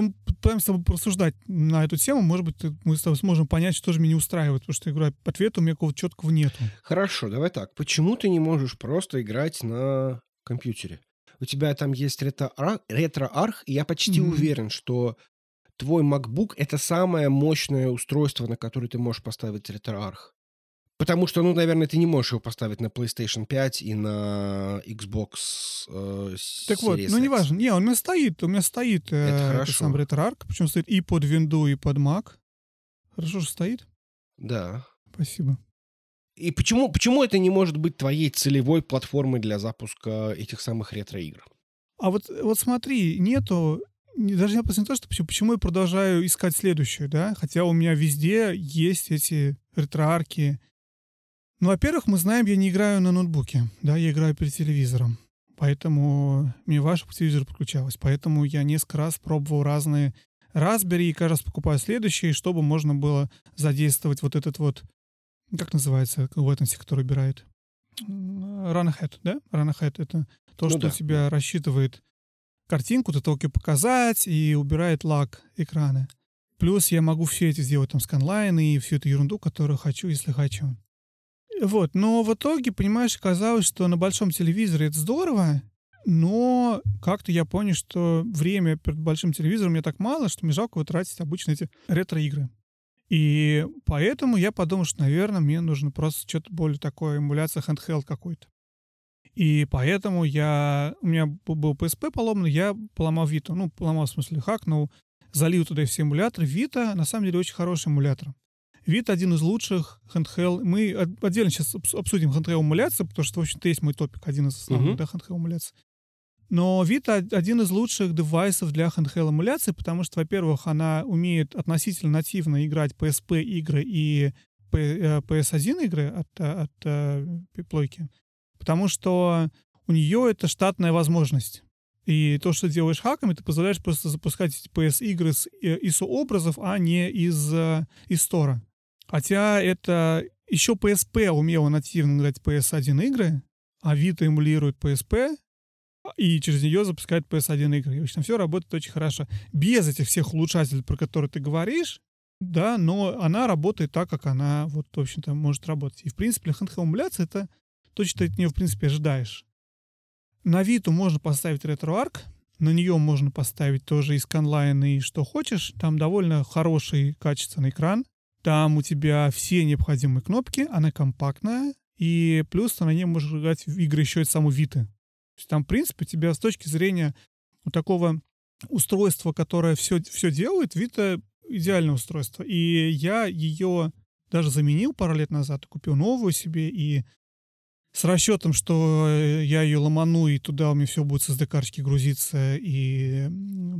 Мы пытаемся с тобой порассуждать на эту тему. Может быть, мы с тобой сможем понять, что же меня не устраивает. Потому что я говорю, ответа у меня какого-то четкого нету. Хорошо, давай так. Почему ты не можешь просто играть на компьютере? У тебя там есть ретро-арх, и я почти Мгм. уверен, что твой MacBook— это самое мощное устройство, на которое ты можешь поставить ретро-арх. Потому что, ну, наверное, ты не можешь его поставить на PlayStation 5 и на Xbox э, Так вот, ну X. неважно. Не, у меня стоит, у меня стоит э, Это хорошо. сам RetroArch, причем стоит и под Windows, и под Mac. Хорошо, что стоит. Да. Спасибо. И почему, почему это не может быть твоей целевой платформой для запуска этих самых ретро-игр? А вот, вот смотри, нету, не- даже не не то, что почему, почему я продолжаю искать следующую, да, хотя у меня везде есть эти ретроарки. Ну, во-первых, мы знаем, я не играю на ноутбуке, да, я играю перед телевизором, поэтому мне ваше по телевизору подключалось, поэтому я несколько раз пробовал разные Raspberry и каждый раз покупаю следующие, чтобы можно было задействовать вот этот вот, как называется, в этом который убирает? М, Runahead, да? Runahead — это то, Ну что да, у тебя рассчитывает картинку, ты только показать и убирает лаг экрана. Плюс я могу все эти сделать, там, сканлайны и всю эту ерунду, которую хочу, если хочу. Вот, но в итоге, понимаешь, оказалось, что на большом телевизоре это здорово, но как-то я понял, что время перед большим телевизором мне так мало, что мне жалко вот тратить обычно эти ретро-игры. И поэтому я подумал, что, наверное, мне нужно просто что-то более такое, эмуляция handheld какой-то. И поэтому я... У меня был PSP поломан, я поломал Vita. Ну, поломал, в смысле, хакнул, залил туда все эмуляторы. Vita, на самом деле, очень хороший эмулятор. Vita один из лучших handheld. Мы от- отдельно сейчас обсудим handheld эмуляцию, потому что, в общем-то, есть мой топик, один из основных, Мгм. да, handheld эмуляций. Но од- один из лучших девайсов для handheld эмуляции, потому что, во-первых, она умеет относительно нативно играть PSP игры и P- э, PS1 игры от, э, от э, плойки, потому что у нее это штатная возможность. И то, что делаешь хаками, ты позволяешь просто запускать эти PS-игры с э, ISO-образов, а не из, э, из стора. Хотя это еще PSP умела нативно играть PS1 игры, а Vita эмулирует PSP, и через нее запускает PS1 игры. И, в общем, все работает очень хорошо. Без этих всех улучшателей, про которые ты говоришь, да, но она работает так, как она, вот, в общем-то, может работать. И, в принципе, эмуляция — это то, что ты от нее, в принципе, ожидаешь. На Виту можно поставить RetroArch, на нее можно поставить тоже и сканлайн, и что хочешь. Там довольно хороший, качественный экран. Там у тебя все необходимые кнопки, она компактная, и плюс ты на ней можешь играть в игры еще и саму Виты. То есть там, в принципе, у тебя с точки зрения вот такого устройства, которое все, все делает, Вита идеальное устройство. И я ее даже заменил пару лет назад, купил новую себе, и с расчетом, что э, я ее ломану, и туда у меня все будет с SD-карточки грузиться и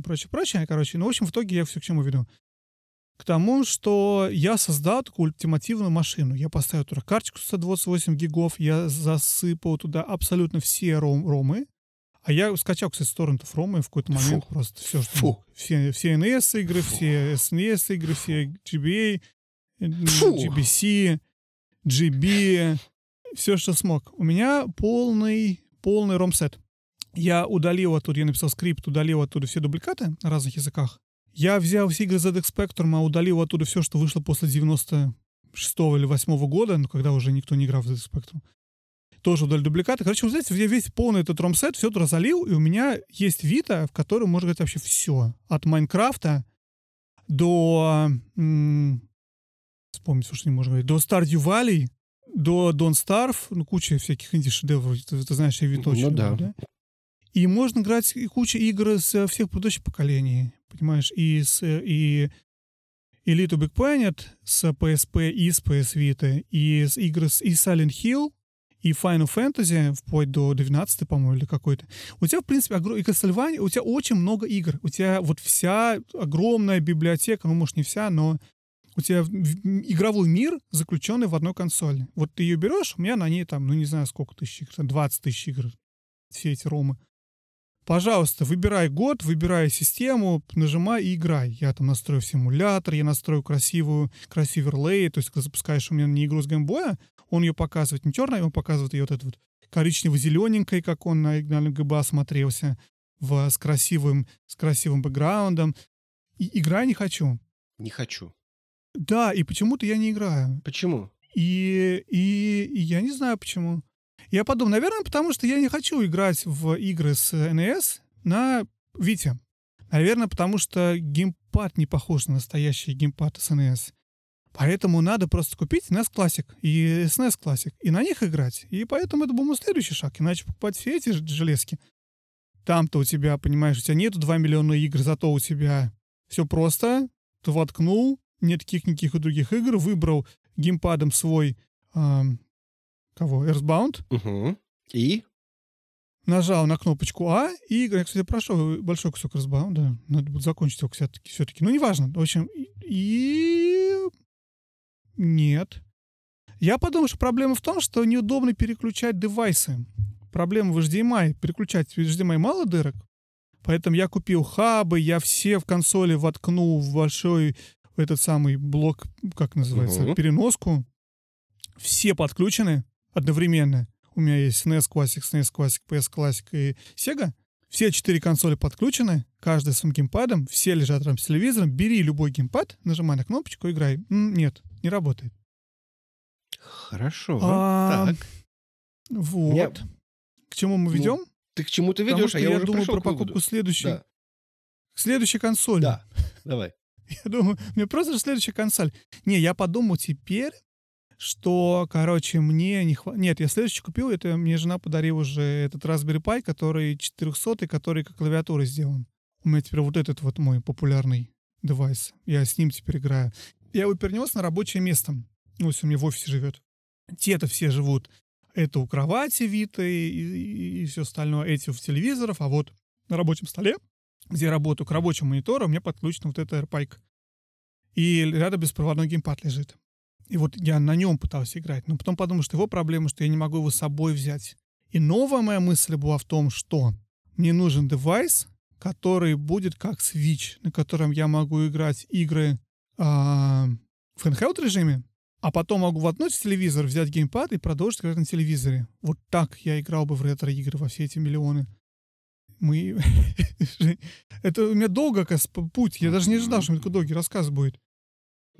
прочее, прочее. Короче, ну, в общем, в итоге я все к чему веду? К тому, что я создал такую ультимативную машину. Я поставил туда карточку 128 гигов, я засыпал туда абсолютно все ром, ромы, а я скачал, кстати, с торрентов ромы в какой-то момент Фу. просто все, что... Фу. Все, все NES игры, все SNES игры, все GBA, э, Фу. GBC, GB, все, что смог. У меня полный, полный ром-сет. Я удалил оттуда, я написал скрипт, удалил оттуда все дубликаты на разных языках. Я взял игры ZX Spectrum, а удалил оттуда все, что вышло после 96 или 8 года, ну, когда уже никто не играл в ZX Spectrum. Тоже удалил дубликаты. Короче, вы знаете, я весь полный этот ром-сет, все туда залил, и у меня есть Вита, в которой можно играть вообще все. От Майнкрафта до... м, вспомнить, что не можно говорить. До Stardew Valley, до Don't Starve, ну, куча всяких инди-шедевров. Ты, ты знаешь, я Виту Ну очень люблю, да. да? И можно играть и куча игр с э, всех предыдущих поколений, понимаешь, и с э, и и Little Big Planet с PSP и с PS Vita, и с игры с и Silent Hill, и Final Fantasy, вплоть до 12 по-моему, или какой-то. У тебя, в принципе, огр... и Castlevania, у тебя очень много игр. У тебя вот вся огромная библиотека, ну, может, не вся, но у тебя игровой мир, заключенный в одной консоли. Вот ты ее берешь, у меня на ней там, ну не знаю сколько тысяч игр, там 20 тысяч игр, все эти ромы. Пожалуйста, выбирай год, выбирай систему, нажимай и играй. Я там настрою симулятор, я настрою красивую, красивый лей, то есть когда запускаешь у меня не игру с геймбоя, он ее показывает не черной, он показывает ее вот этот вот коричнево-зелененькой, как он на оригинальном ГБА смотрелся, в, с, красивым, с красивым бэкграундом. И играй не хочу. Не хочу. Да, и почему-то я не играю. Почему? И, и, и я не знаю почему. Я подумал, наверное, потому что я не хочу играть в игры с NES на Вите. Наверное, потому что геймпад не похож на настоящий геймпад с NES. Поэтому надо просто купить NES Classic и SNES Classic и на них играть. И поэтому это был мой следующий шаг. Иначе покупать все эти железки. Там-то у тебя, понимаешь, у тебя нету 2 миллиона игр, зато у тебя все просто. Ты воткнул, нет никаких других игр, выбрал геймпадом свой ам, кого? Earthbound, Угу. И? нажал на кнопочку А и. Я, кстати, прошел большой кусок Earthbound, да. Надо будет закончить его все-таки. все-таки. Ну, неважно. В общем, и... Нет. Я подумал, что проблема в том, что неудобно переключать девайсы. Проблема в HDMI. Переключать в HDMI мало дырок. Поэтому я купил хабы, я все в консоли воткнул в большой этот самый блок, как называется, Мгм. переноску. Все подключены одновременно. У меня есть SNES Classic, SNES Classic, PS Classic и Sega. Все четыре консоли подключены, каждый с своим геймпадом, все лежат рядом с телевизором. Бери любой геймпад, нажимай на кнопочку, играй. М, нет, не работает. Хорошо. А, Так. Вот. Меня- К чему мы Ну, ведем? Ты к чему ты ведешь, а я, я уже думаю про покупку следующей, Да. следующей консоли. Да. Давай. (laughs) Я думаю, мне просто же следующая консоль. Не, я подумал теперь, что, короче, мне не хватит... Нет, я следующий купил, это мне жена подарила уже этот Raspberry Pi, который 400 который как клавиатура сделан. У меня теперь вот этот вот мой популярный девайс. Я с ним теперь играю. Я его перенес на рабочее место. Ну, если у меня в офисе живет. Те-то все живут. Это у кровати Вита и, и, все остальное. Эти в телевизорах. А вот на рабочем столе, где я работаю, к рабочему монитору, у меня подключен вот эта AirPike. И рядом беспроводной геймпад лежит. И вот я на нем пытался играть. Но потом подумал, что его проблема, что я не могу его с собой взять. И новая моя мысль была в том, что мне нужен девайс, который будет как Switch, на котором я могу играть игры а, в handheld режиме, а потом могу воткнуть в телевизор, взять геймпад и продолжить играть на телевизоре. Вот так я играл бы в ретро-игры во все эти миллионы. Мы... (laughs) Это у меня долго, оказывается, путь. Я даже не ожидал, что у меня такой долгий рассказ будет.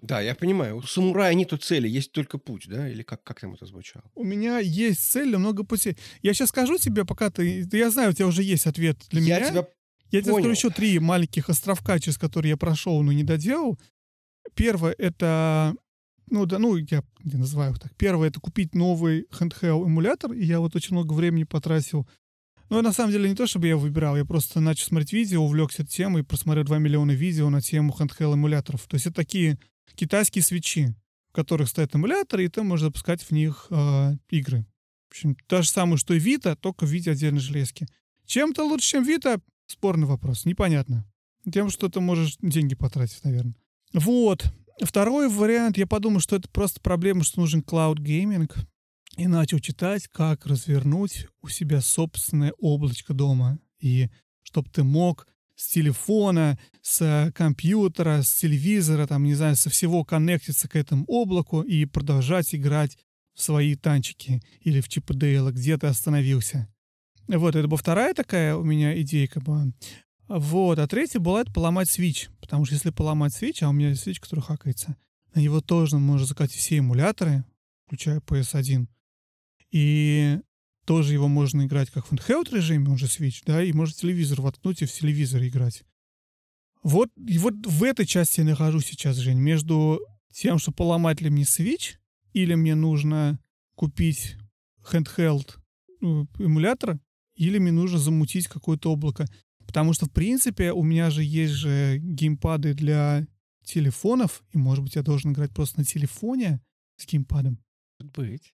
Да, я понимаю. У самурая нету цели, есть только путь, да? Или как, как там это звучало? У меня есть цель, но много путей. Я сейчас скажу тебе, пока ты... Я знаю, у тебя уже есть ответ для я меня. тебя... Я тебе скажу понял. еще три маленьких островка, через которые я прошел, но не доделал. Первое — это... Ну, да, ну, я не называю их так. Первое — это купить новый handheld эмулятор, и я вот очень много времени потратил. Но на самом деле не то, чтобы я выбирал, я просто начал смотреть видео, увлекся темой просмотрел 2 миллиона видео на тему handheld эмуляторов. То есть это такие китайские свечи, в которых стоят эмуляторы, и ты можешь запускать в них э, игры. В общем, то же самое, что и Vita, только в виде отдельной железки. Чем это лучше, чем Vita? Спорный вопрос, непонятно. Тем, что ты можешь деньги потратить, наверное. Вот. Второй вариант, я подумал, что это просто проблема, что нужен cloud гейминг. И начал читать, как развернуть у себя собственное облачко дома. И чтобы ты мог с телефона, с компьютера, с телевизора, там, не знаю, со всего коннектиться к этому облаку и продолжать играть в свои танчики или в Чип где ты остановился. Вот, это была вторая такая у меня идейка была. Вот, а третья была это поломать свич. Потому что если поломать свич, а у меня свич, который хакается, на него тоже можно закатить все эмуляторы, включая PS1. И тоже его можно играть как в handheld режиме, он же Switch, да, и можно телевизор воткнуть и в телевизор играть. Вот, и вот в этой части я нахожусь сейчас, Жень, между тем, что поломать ли мне Switch, или мне нужно купить handheld ну, эмулятор, или мне нужно замутить какое-то облако. Потому что, в принципе, у меня же есть же геймпады для телефонов, и, может быть, я должен играть просто на телефоне с геймпадом. Может быть.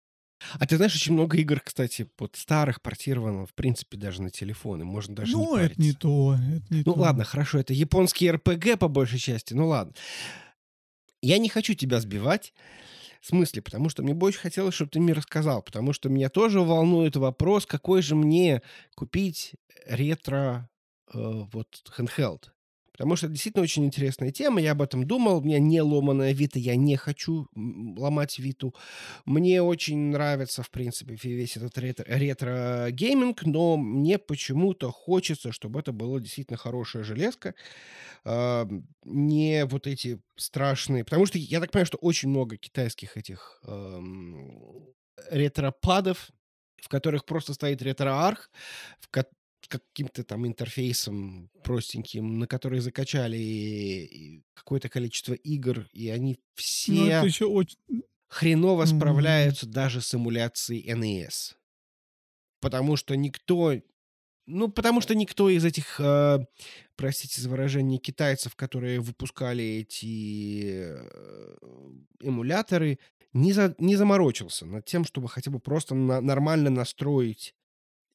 А ты знаешь, очень много игр, кстати, вот старых портировано, в принципе, даже на телефоны. Можно даже ну, не это не то, это не Ну то. ладно, хорошо, это японские РПГ по большей части, ну ладно. Я не хочу тебя сбивать. В смысле? Потому что мне бы очень хотелось, чтобы ты мне рассказал. Потому что меня тоже волнует вопрос, какой же мне купить ретро э, вот handheld. Потому что это действительно очень интересная тема. Я об этом думал. У меня не ломаная Вита. Я не хочу ломать Виту. Мне очень нравится, в принципе, весь этот ретро- ретро-гейминг, но мне почему-то хочется, чтобы это было действительно хорошая железка. А, не вот эти страшные... Потому что я так понимаю, что очень много китайских этих эм, ретро-падов, в которых просто стоит RetroArch, в ко- каким-то там интерфейсом простеньким, на который закачали какое-то количество игр, и они Ну, это все еще очень... хреново Мгм. справляются даже с эмуляцией NES. Потому что никто... Ну, потому что никто из этих, э, простите за выражение, китайцев, которые выпускали эти э, эмуляторы, не, за, не заморочился над тем, чтобы хотя бы просто на- нормально настроить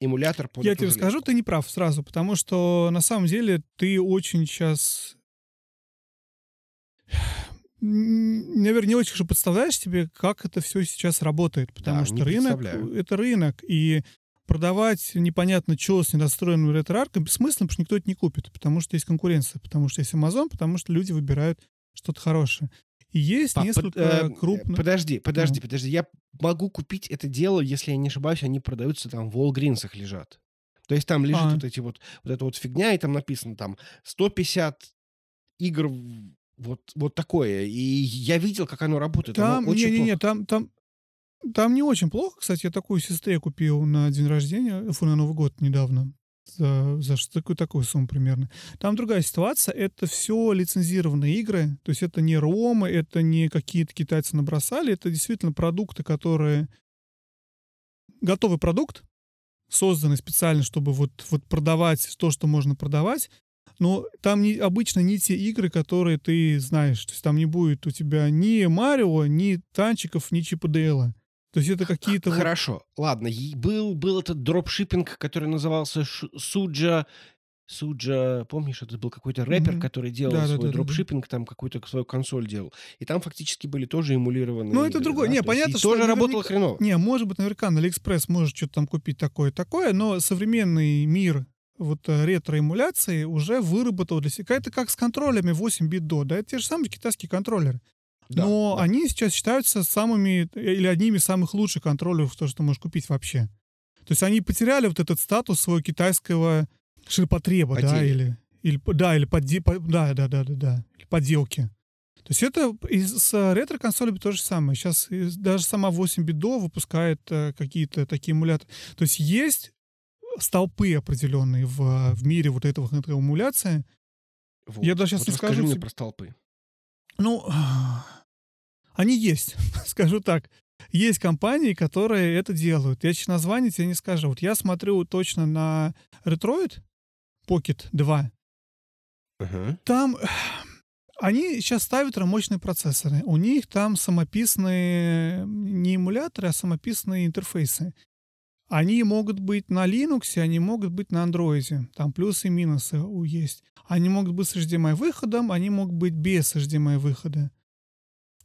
эмулятор под Я тебе скажу, ты не прав сразу, потому что на самом деле ты очень сейчас... Наверное, не очень хорошо представляешь себе, как это все сейчас работает, потому Да, что рынок это рынок, и продавать непонятно что с недостроенным ретро-арком бессмысленно, потому что никто это не купит, потому что есть конкуренция, потому что есть Amazon, потому что люди выбирают что-то хорошее. Есть Пап, несколько э, крупных... Подожди, подожди, Ну. подожди. Я могу купить это дело, если я не ошибаюсь, они продаются там в Walgreens лежат. То есть там лежит А. вот эти вот, вот эта вот фигня, и там написано там 150 игр вот, вот такое. И я видел, как оно работает. Оно Там, очень не-не-не, плохо. там, там, там не очень плохо. Кстати, я такую сестре купил на день рождения, фу, на Новый год недавно. За, за такую, такую сумму примерно. Там другая ситуация. Это все лицензированные игры. То есть это не ромы, это не какие-то китайцы набросали. Это действительно продукты, которые... Готовый продукт, созданный специально, чтобы вот, вот продавать то, что можно продавать. Но там не, обычно не те игры, которые ты знаешь. То есть там не будет у тебя ни Марио, ни танчиков, ни Чипа Дейла. То есть это какие-то... вот- Хорошо, ладно. и Был, был этот дропшиппинг, который назывался Суджа... Суджа, помнишь, это был какой-то рэпер, Мгм. который делал Да-да-да-да-да. свой дропшиппинг, там какую-то свою консоль делал. И там фактически были тоже эмулированные Ну, это игры, другое. да, Не, то понятно, что тоже работало наверняка- хреново. Не, может быть, наверняка на Алиэкспресс можешь что-то там купить такое-такое, но современный мир вот э, ретро-эмуляции уже выработал для себя... Это как с контроллерами 8BitDo, да? Это те же самые китайские контроллеры. Да, но да. они сейчас считаются самыми или одними из самых лучших контроллеров, то, что ты можешь купить вообще. То есть они потеряли вот этот статус своего китайского ширпотреба, да, или, или да, или подде, по- да, да, да, да, да, или подделки. То есть это и с ретро-консолями то же самое. Сейчас даже сама 8 бит-до выпускает э, какие-то такие эмуляторы. То есть есть столпы определенные в, в мире вот этого эмуляции. Вот. я даже щас Вот не расскажи скажу мне тебе- про столпы. Ну, они есть, (laughs) скажу так. Есть компании, которые это делают. Я сейчас название тебе не скажу. Вот я смотрю точно на Retroid Pocket 2. Ага. Там (sighs) они сейчас ставят мощные процессоры. У них там самописные не эмуляторы, а самописные интерфейсы. Они могут быть на Linux, они могут быть на Android. Там плюсы и минусы есть. Они могут быть с HDMI выходом, они могут быть без HDMI выхода. В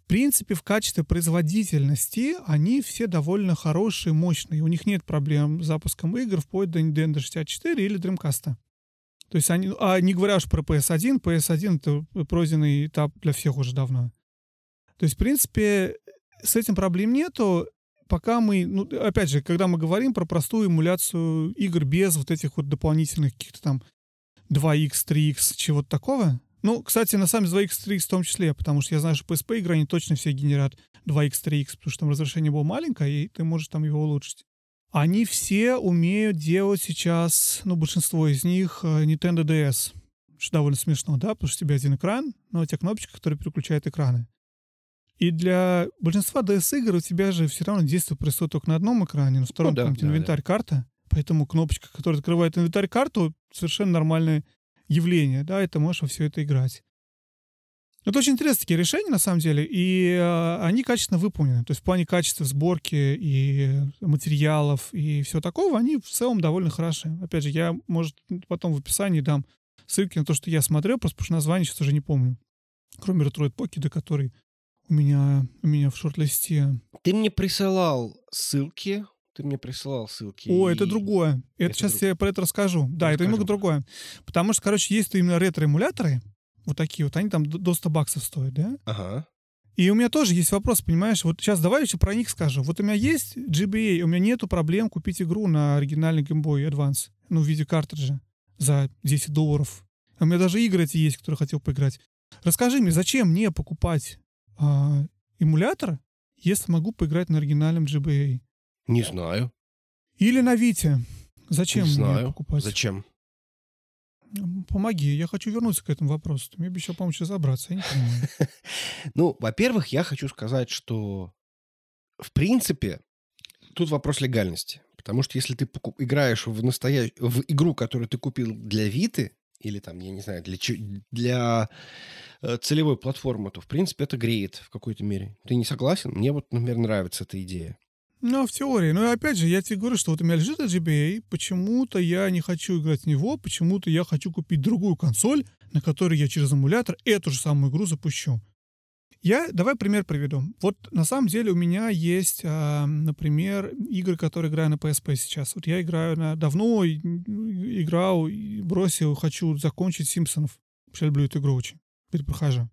принципе, в качестве производительности они все довольно хорошие, мощные. У них нет проблем с запуском игр вплоть до Nintendo 64 или Dreamcast. То есть они, а не говоря уж про PS1, PS1 это пройденный этап для всех уже давно. То есть, в принципе, с этим проблем нету, пока мы, ну, опять же, когда мы говорим про простую эмуляцию игр без вот этих вот дополнительных каких-то там 2x, 3x, чего-то такого. Ну, кстати, на самом деле 2x, 3x в том числе, потому что я знаю, что PSP игры, они точно все генерят 2x, 3x, потому что там разрешение было маленькое, и ты можешь там его улучшить. Они все умеют делать сейчас, ну, большинство из них, э, Nintendo DS. Что довольно смешно, да, потому что у тебя один экран, но у тебя кнопочка, которая переключает экраны. И для большинства DS-игр у тебя же все равно действие происходит только на одном экране, на втором да, каком-нибудь да, да. инвентарь-карта. Поэтому кнопочка, которая открывает инвентарь-карту, совершенно нормальное явление, да, и ты можешь во все это играть. Это очень интересные такие решения, на самом деле, и э, они качественно выполнены. То есть в плане качества сборки и материалов и всего такого, они в целом довольно хороши. Опять же, я, может, потом в описании дам ссылки на то, что я смотрел, просто потому что название сейчас уже не помню. Кроме Retroid Pocket, который у меня, у меня в шорт-листе. Ты мне присылал ссылки. Ты мне присылал ссылки. О, это и- другое. Это, Это сейчас друг- я про это расскажу. Да, это немного Расскажем. другое. Потому что, короче, есть именно ретро-эмуляторы, вот такие вот, они там до до 100 баксов стоят, да? Ага. И у меня тоже есть вопрос, понимаешь? Вот сейчас давай еще про них скажу. Вот у меня есть GBA, у меня нету проблем купить игру на оригинальный Game Boy Advance, ну, в виде картриджа за 10 долларов. У меня даже игры эти есть, которые хотел поиграть. Расскажи мне, зачем мне покупать а, эмулятор, если могу поиграть на оригинальном GBA? Не знаю. Или на Вите? Зачем не мне знаю. покупать? Зачем? Помоги, я хочу вернуться к этому вопросу. Ты мне обещал помочь разобраться, я не понимаю. (laughs) Ну, во-первых, я хочу сказать, что в принципе тут вопрос легальности. Потому что если ты играешь в, настоя... в игру, которую ты купил для Виты, или там, я не знаю, для, для э, целевой платформы, то, в принципе, это греет в какой-то мере. Ты не согласен? Мне вот, например, нравится эта идея. Ну, в теории. Но опять же, я тебе говорю, что вот у меня лежит GBA, почему-то я не хочу играть в него, почему-то я хочу купить другую консоль, на которой я через эмулятор эту же самую игру запущу. Я, давай пример приведу. Вот на самом деле у меня есть, а, например, игры, которые играю на PSP сейчас. Вот я играю на... Давно играл, бросил, хочу закончить Симпсонов. Вообще люблю эту игру очень. Перепрохожу.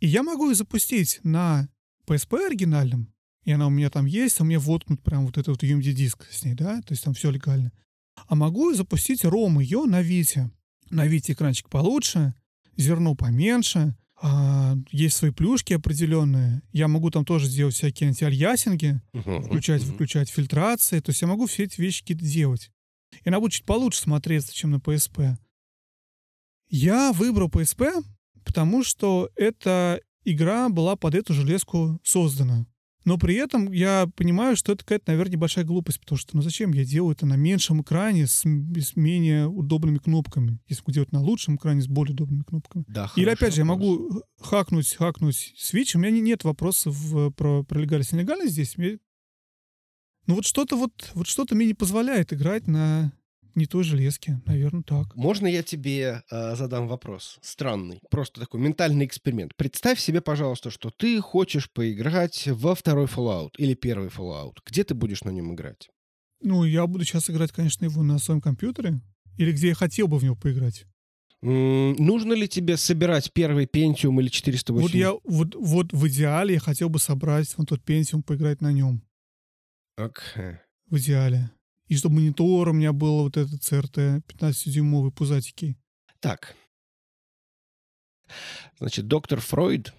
И я могу запустить на PSP оригинальном, и она у меня там есть, а мне воткнут прям вот этот вот UMD-диск с ней, да, то есть там все легально. А могу запустить ROM ее на Вите. На Вите экранчик получше, зерно поменьше, а, есть свои плюшки определенные. Я могу там тоже сделать всякие антиальясинги, включать, Мгм. выключать фильтрации. То есть я могу все эти вещи какие-то делать. И она будет чуть получше смотреться, чем на PSP. Я выбрал PSP, потому что эта игра была под эту железку создана. Но при этом я понимаю, что это какая-то, наверное, небольшая глупость, потому что ну зачем я делаю это на меньшем экране с, с менее удобными кнопками, если могу делать на лучшем экране с более удобными кнопками. Да, Или опять же, я могу хакнуть, хакнуть Switch. У меня не- нет вопросов про, про легальность и нелегальность здесь. Ну вот что-то вот, вот что-то мне не позволяет играть на не той железке. Наверное, так. Можно я тебе э, задам вопрос? Странный. Просто такой ментальный эксперимент. Представь себе, пожалуйста, что ты хочешь поиграть во второй Fallout или первый Fallout. Где ты будешь на нем играть? Ну, я буду сейчас играть, конечно, его на своем компьютере. Или где я хотел бы в него поиграть. Нужно ли тебе собирать первый Pentium или 408? Вот я вот, вот в идеале я хотел бы собрать вот тот Pentium, поиграть на нем. Окей. В идеале. И чтобы монитор у меня был вот этот CRT 15-дюймовый пузатики. Так. Значит, доктор Фройд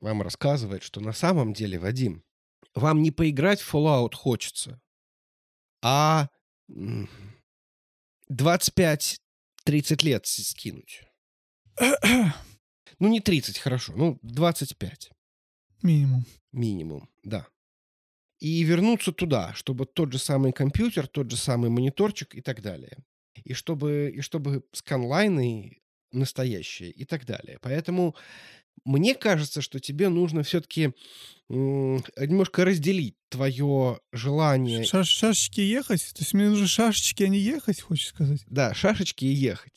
вам рассказывает, что на самом деле, Вадим, вам не поиграть в Fallout хочется, а м, 25-30 лет скинуть. (clears throat) Ну, не 30, хорошо, ну, 25 Минимум. минимум, да. И вернуться туда, чтобы тот же самый компьютер, тот же самый мониторчик и так далее. И чтобы, и чтобы сканлайны настоящие и так далее. Поэтому мне кажется, что тебе нужно все-таки немножко разделить твое желание, Шаш- шашечки ехать? То есть мне нужны шашечки, а не ехать, хочешь сказать? да, шашечки и ехать.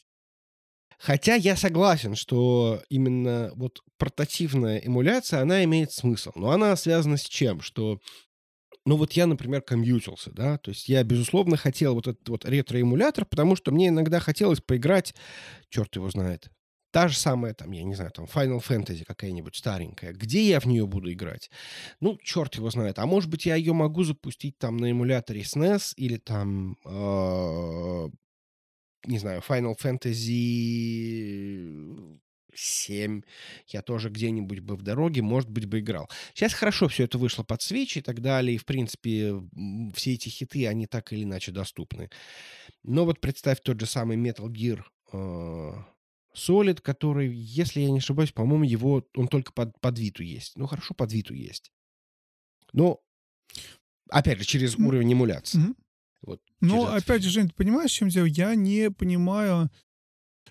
Хотя я согласен, что именно вот портативная эмуляция, она имеет смысл. Но она связана с чем? Что, ну вот я, например, комьютился, да, то есть я, безусловно, хотел вот этот вот ретро-эмулятор, потому что мне иногда хотелось поиграть, черт его знает, та же самая, там, я не знаю, там, Final Fantasy какая-нибудь старенькая. Где я в нее буду играть? Ну, черт его знает. А может быть, я ее могу запустить там на эмуляторе SNES или там э, не знаю, Final Fantasy 7 я тоже где-нибудь бы в дороге, может быть, бы играл. Сейчас хорошо все это вышло под свечи и так далее, и, в принципе, все эти хиты, они так или иначе доступны. Но вот представь тот же самый Metal Gear э, Solid, который, если я не ошибаюсь, по-моему, его, он только под, под Виту есть. Ну, хорошо, под Виту есть. Но, опять же, через уровень эмуляции. Мгм. Вот, Но через- опять же, Жень, ты понимаешь, в чем дело? Я не понимаю...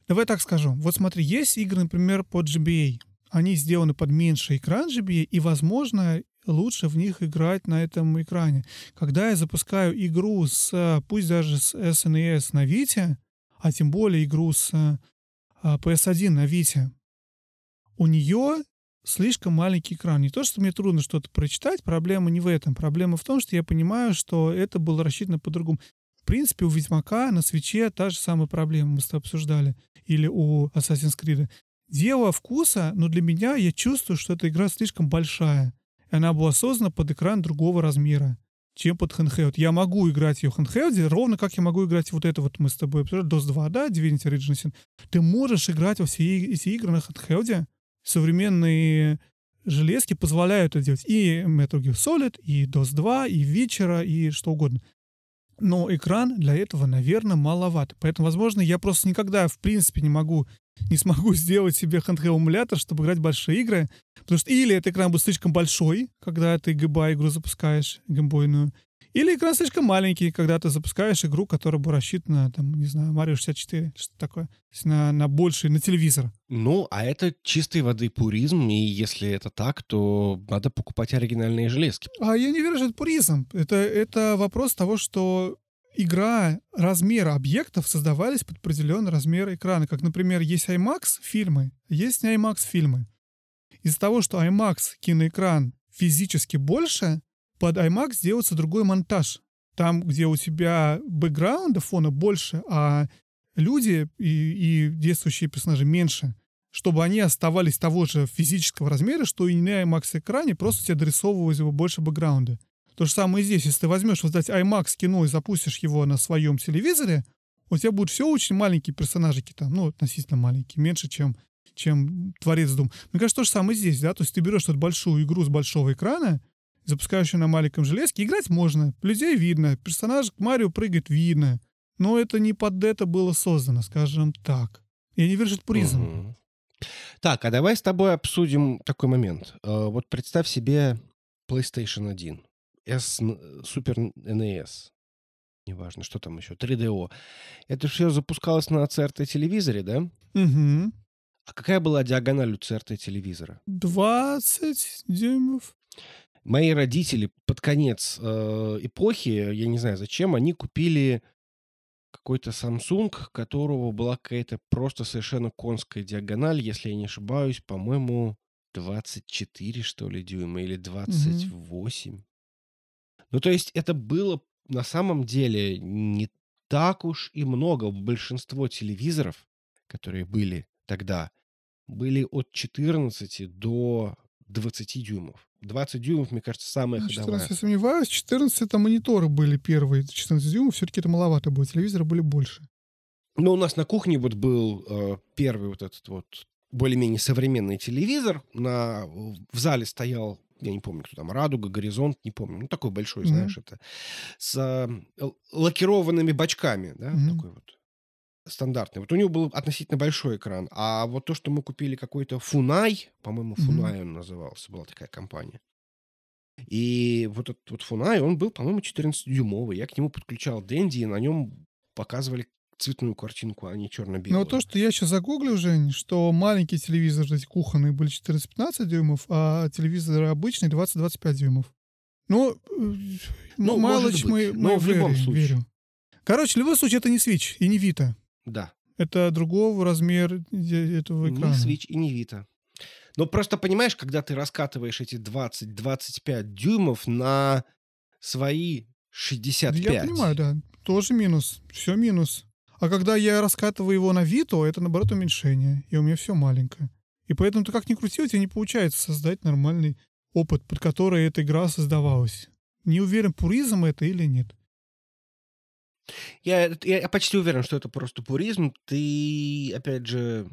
Давай так скажу. Вот смотри, есть игры, например, под GBA. Они сделаны под меньший экран GBA, и, возможно, лучше в них играть на этом экране. Когда я запускаю игру с, пусть даже с SNES на Vita, а тем более игру с а, PS1 на Vita, у нее слишком маленький экран. Не то, что мне трудно что-то прочитать, проблема не в этом. Проблема в том, что я понимаю, что это было рассчитано по-другому. В принципе, у Ведьмака на свече та же самая проблема, мы с тобой обсуждали. Или у Assassin's Creed. Дело вкуса, но для меня я чувствую, что эта игра слишком большая. И она была создана под экран другого размера, чем под handheld. Я могу играть ее в handheld, ровно как я могу играть вот это вот мы с тобой обсуждали, DOS 2, да, Divinity Original Sin. Ты можешь играть во все эти игры на handheld. Современные железки позволяют это делать. И Metal Gear Solid, и DOS 2, и Witcher, и что угодно но экран для этого, наверное, маловат. Поэтому, возможно, я просто никогда, в принципе, не могу, не смогу сделать себе handheld эмулятор, чтобы играть в большие игры. Потому что или этот экран будет слишком большой, когда ты ГБА игру запускаешь, геймбойную, или экран слишком маленький, когда ты запускаешь игру, которая бы рассчитана, там, не знаю, Mario 64, что такое, на, на больший, на телевизор. Ну, а это чистой воды пуризм, и если это так, то надо покупать оригинальные железки. А я не верю, что это пуризм. Это, это вопрос того, что игра, размеры объектов создавались под определенный размер экрана. Как, например, есть IMAX фильмы, есть не IMAX фильмы. Из-за того, что IMAX киноэкран физически больше, под iMac сделается другой монтаж. Там, где у тебя бэкграунда фона больше, а люди и, и действующие персонажи меньше, чтобы они оставались того же физического размера, что и на IMAX экране, просто тебе дорисовывалось его больше бэкграунда. То же самое и здесь. Если ты возьмешь вот эти IMAX кино и запустишь его на своем телевизоре, у тебя будут все очень маленькие персонажики там, ну, относительно маленькие, меньше, чем, чем Творец Дум. Мне кажется, то же самое здесь, да, то есть ты берешь эту большую игру с большого экрана, запускаешь ее на маленьком железке, играть можно, людей видно, персонаж Марио прыгает видно, но это не под это было создано, скажем так. Я не это пуризм. Угу. Так, а давай с тобой обсудим такой момент. Э, вот представь себе PlayStation 1, S, Super NES, неважно, что там еще, 3DO. Это все запускалось на CRT-телевизоре, да? Угу. А какая была диагональ у CRT-телевизора? 20 дюймов. Мои родители под конец э, эпохи, я не знаю зачем, они купили какой-то Samsung, которого была какая-то просто совершенно конская диагональ, если я не ошибаюсь, по-моему, 24, что ли, дюйма или 28. Угу. Ну, то есть это было на самом деле не так уж и много. Большинство телевизоров, которые были тогда, были от 14 до 20 дюймов. 20 дюймов, мне кажется, самая 14, ходовая. я сомневаюсь. 14 это мониторы были первые. 14 дюймов все-таки это маловато было. Телевизоры были больше. Ну, у нас на кухне вот был э, первый вот этот вот более-менее современный телевизор. На, в зале стоял, я не помню, кто там, Радуга, Горизонт, не помню. Ну, такой большой, mm-hmm. знаешь, это. С э, лакированными бочками, да, mm-hmm. такой вот стандартный. Вот у него был относительно большой экран. А вот то, что мы купили какой-то Фунай, по-моему, Фунай mm-hmm. он назывался, была такая компания. И вот этот вот Фунай, он был, по-моему, 14-дюймовый. Я к нему подключал Дэнди, и на нем показывали цветную картинку, а не черно-белую. Но то, что я сейчас загуглил, Жень, что маленькие телевизоры, эти кухонные, были 14-15 дюймов, а телевизоры обычные 20-25 дюймов. Ну, э, ну мало мы, мы Но в любом случае. Короче, в любом случае, это не Switch и не Vita. Да. Это другого размера этого экрана. Не Switch и не Vita. Но просто понимаешь, когда ты раскатываешь эти 20-25 дюймов на свои 65. Я понимаю, да. Тоже минус. Все минус. А когда я раскатываю его на Вито, это, наоборот, уменьшение. И у меня все маленькое. И поэтому ты как ни крути, у тебя не получается создать нормальный опыт, под который эта игра создавалась. Не уверен, пуризм это или нет. Я, я почти уверен, что это просто пуризм. Ты, опять же,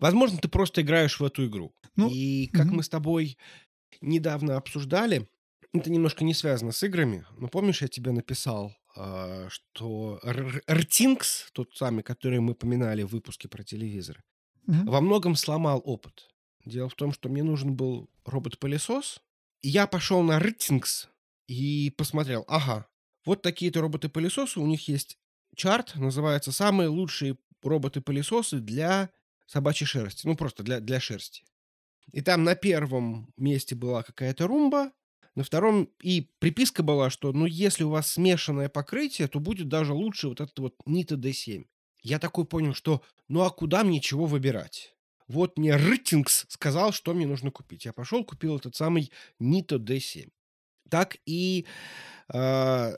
возможно, ты просто играешь в эту игру. Ну, и как угу. мы с тобой недавно обсуждали, это немножко не связано с играми, но помнишь, я тебе написал, а, что Ртинкс, тот самый, который мы поминали в выпуске про телевизоры, угу. во многом сломал опыт. Дело в том, что мне нужен был робот-пылесос, и я пошел на Ртинкс и посмотрел, ага, вот такие-то роботы-пылесосы, у них есть чарт, называется «Самые лучшие роботы-пылесосы для собачьей шерсти». Ну, просто для, для шерсти. И там на первом месте была какая-то румба, на втором и приписка была, что ну если у вас смешанное покрытие, то будет даже лучше вот этот вот Nita D7. Я такой понял, что ну а куда мне чего выбирать? Вот мне Ртингс сказал, что мне нужно купить. Я пошел, купил этот самый Nito D7. Так и, а,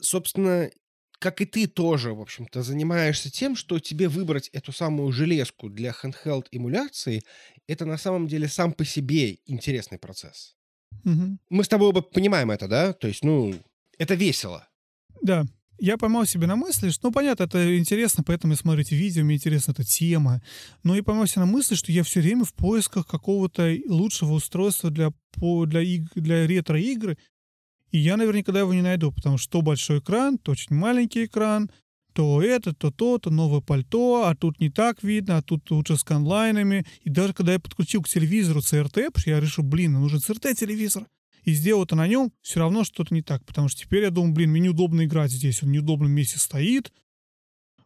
собственно, как и ты тоже, в общем-то, занимаешься тем, что тебе выбрать эту самую железку для handheld эмуляции, это на самом деле сам по себе интересный процесс. Мгм. Мы с тобой оба понимаем это, да? То есть, ну, это весело. Да. Я поймал себя на мысли, что, ну, понятно, это интересно, поэтому я смотрю эти видео, мне интересна эта тема. Но и поймал себя на мысли, что я все время в поисках какого-то лучшего устройства для, по, для, иг- для ретро-игры. И я, наверное, никогда его не найду, потому что то большой экран, то очень маленький экран, то это, то то, то новое пальто, а тут не так видно, а тут лучше с конлайнами. И даже когда я подключил к телевизору CRT, я решил, блин, ну нужен CRT-телевизор, и сделал это на нем, все равно что-то не так. Потому что теперь я думаю, блин, мне неудобно играть здесь, он в неудобном месте стоит,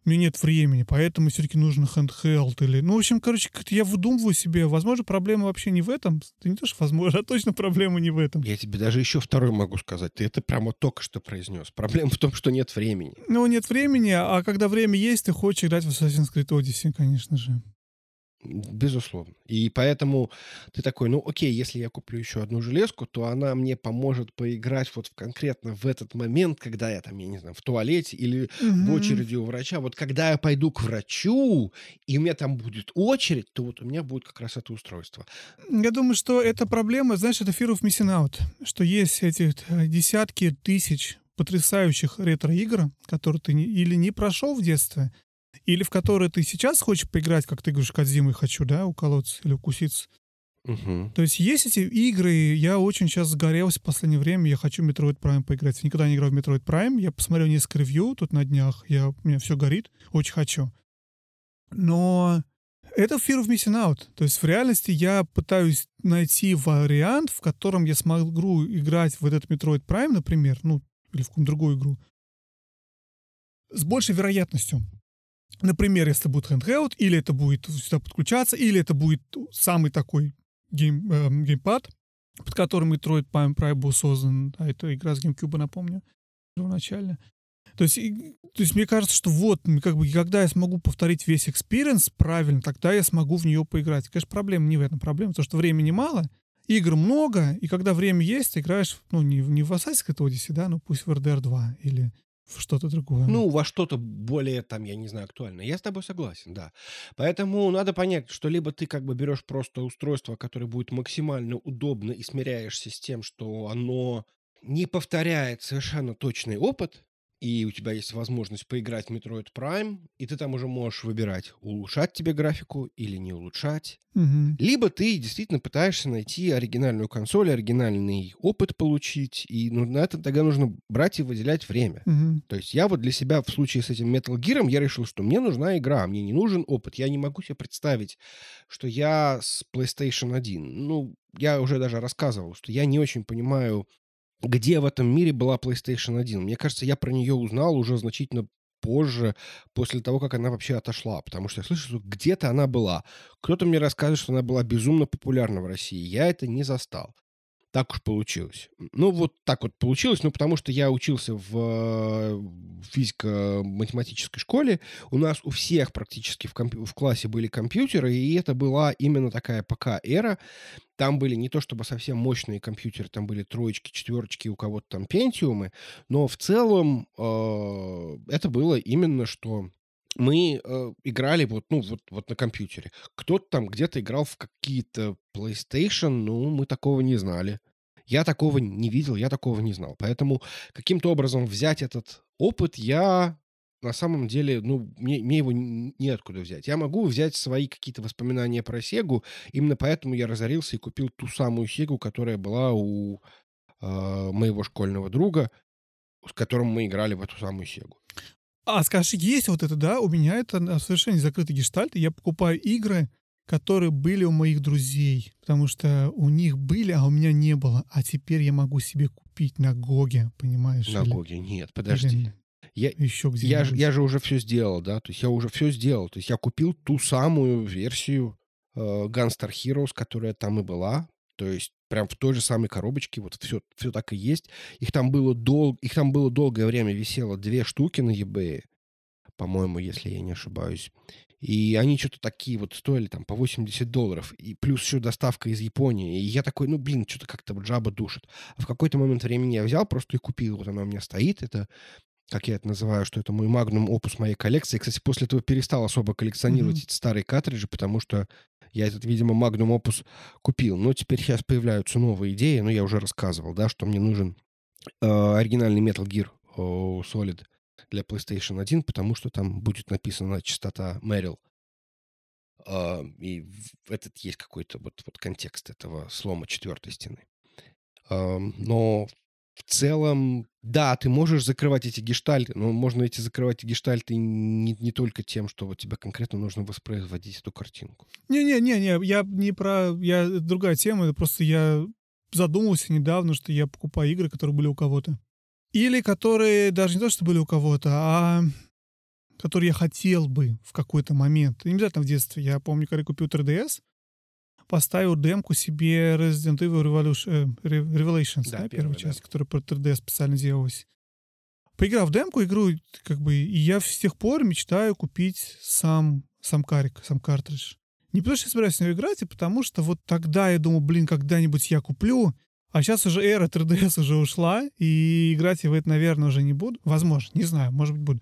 у меня нет времени, поэтому все-таки нужен handheld или... Ну, в общем, короче, как-то я выдумываю себе. Возможно, проблема вообще не в этом. Да не то, что возможно, а точно проблема не в этом. Я тебе даже еще второй могу сказать. Ты это прямо только что произнес. Проблема в том, что нет времени. Ну, нет времени, а когда время есть, ты хочешь играть в Assassin's Creed Odyssey, конечно же. Безусловно. И поэтому ты такой, ну окей, если я куплю еще одну железку, то она мне поможет поиграть вот в конкретно в этот момент, когда я там, я не знаю, в туалете или в Мгм. очереди у врача. Вот когда я пойду к врачу, и у меня там будет очередь, то вот у меня будет как раз это устройство. Я думаю, что эта проблема, знаешь, это fear of missing out, что есть эти э, десятки тысяч потрясающих ретро-игр, которые ты не- или не прошел в детстве, или в которые ты сейчас хочешь поиграть, как ты говоришь, Кадзимой хочу, да, уколоться или укуситься. Мгм. То есть есть эти игры, я очень сейчас загорелся в последнее время, я хочу Metroid Prime поиграть. Я никогда не играл в Metroid Prime, я посмотрел несколько ревью тут на днях, я, у меня все горит, очень хочу. Но это fear of missing out. То есть в реальности я пытаюсь найти вариант, в котором я смогу играть в этот Metroid Prime, например, ну, или в какую-нибудь другую игру, с большей вероятностью. Например, если будет handheld, или это будет сюда подключаться, или это будет самый такой гейм, эм, геймпад, под которым Metroid Prime Prime был создан. А это игра с GameCube, напомню, первоначально. То есть, и- то есть мне кажется, что вот, как бы, когда я смогу повторить весь experience правильно, тогда я смогу в нее поиграть. Конечно, проблема не в этом. Проблема в том, что времени мало, игр много, и когда время есть, играешь, ну, не, не в Assassin's Creed Odyssey, да, ну, пусть в RDR 2 или в что-то другое. Ну, во что-то более, там, я не знаю, актуальное. Я с тобой согласен, да. Поэтому надо понять, что либо ты как бы берешь просто устройство, которое будет максимально удобно и смиряешься с тем, что оно не повторяет совершенно точный опыт, и у тебя есть возможность поиграть в Metroid Prime, и ты там уже можешь выбирать, улучшать тебе графику или не улучшать. Мгм. Либо ты действительно пытаешься найти оригинальную консоль, оригинальный опыт получить, и ну, на это тогда нужно брать и выделять время. Мгм. То есть я вот для себя в случае с этим Metal Gear я решил, что мне нужна игра, мне не нужен опыт. Я не могу себе представить, что я с PlayStation 1. Ну, я уже даже рассказывал, что я не очень понимаю, где в этом мире была PlayStation 1. Мне кажется, я про нее узнал уже значительно позже, после того, как она вообще отошла. Потому что я слышу, что где-то она была. Кто-то мне рассказывает, что она была безумно популярна в России. Я это не застал. Так уж получилось. Ну, вот так вот получилось, ну, потому что я учился в э, физико-математической школе. У нас у всех практически в, компью- в классе были компьютеры, и это была именно такая ПК-эра. Там были не то чтобы совсем мощные компьютеры, там были троечки, четверочки, у кого-то там пентиумы, но в целом э, это было именно что мы э, играли вот, ну, вот, вот на компьютере. Кто-то там где-то играл в какие-то PlayStation, ну, мы такого не знали. Я такого не видел, я такого не знал. Поэтому каким-то образом взять этот опыт я на самом деле, ну, мне, мне его неоткуда взять. Я могу взять свои какие-то воспоминания про Сегу, именно поэтому я разорился и купил ту самую Сегу, которая была у э, моего школьного друга, с которым мы играли в эту самую Сегу. А скажи, есть вот это, да? У меня это на- совершенно закрытый гештальт. и Я покупаю игры, которые были у моих друзей, потому что у них были, а у меня не было. А теперь я могу себе купить на GOG'е, понимаешь? На или- GOG'е. Нет, подожди. Я, еще где я, же, я же уже все сделал, да, то есть я уже все сделал. То есть я купил ту самую версию э, Gunstar Heroes, которая там и была. То есть прям в той же самой коробочке, вот все, все так и есть. Их там было дол... их там было долгое время висело две штуки на eBay, по-моему, если я не ошибаюсь. И они что-то такие вот стоили там по 80 долларов. И плюс еще доставка из Японии. И я такой, ну, блин, что-то как-то жаба душит. А в какой-то момент времени я взял просто и купил. Вот она у меня стоит. Это, как я это называю, что это мой магнум опус моей коллекции. Кстати, после этого перестал особо коллекционировать Мгм. эти старые картриджи, потому что я этот, видимо, магнум опус купил. Но теперь сейчас появляются новые идеи. Ну, я уже рассказывал, да, что мне нужен э, оригинальный Metal Gear о, Solid для PlayStation 1, потому что там будет написана частота Merrill. А, и этот есть какой-то вот, вот контекст этого слома четвертой стены. Ам, но в целом, да, ты можешь закрывать эти гештальты, но можно эти закрывать гештальты не, не только тем, что вот тебе конкретно нужно воспроизводить эту картинку. Не-не-не, я не про... Я... другая тема, это просто я задумался недавно, что я покупаю игры, которые были у кого-то. Или которые даже не то, что были у кого-то, а которые я хотел бы в какой-то момент. Не обязательно в детстве. Я помню, когда я купил 3DS, поставил демку себе Resident Evil Revolution, э, Re- Revelations, Да, да, первая, первая да. часть, которая про 3DS специально делалась. Поиграл в демку, игру, как бы, и я с тех пор мечтаю купить сам, сам карик, сам картридж. Не потому что я собираюсь в него играть, а потому что вот тогда я думал, блин, когда-нибудь я куплю, а сейчас уже эра 3DS уже ушла, и играть я в это, наверное, уже не буду. Возможно, не знаю, может быть, буду.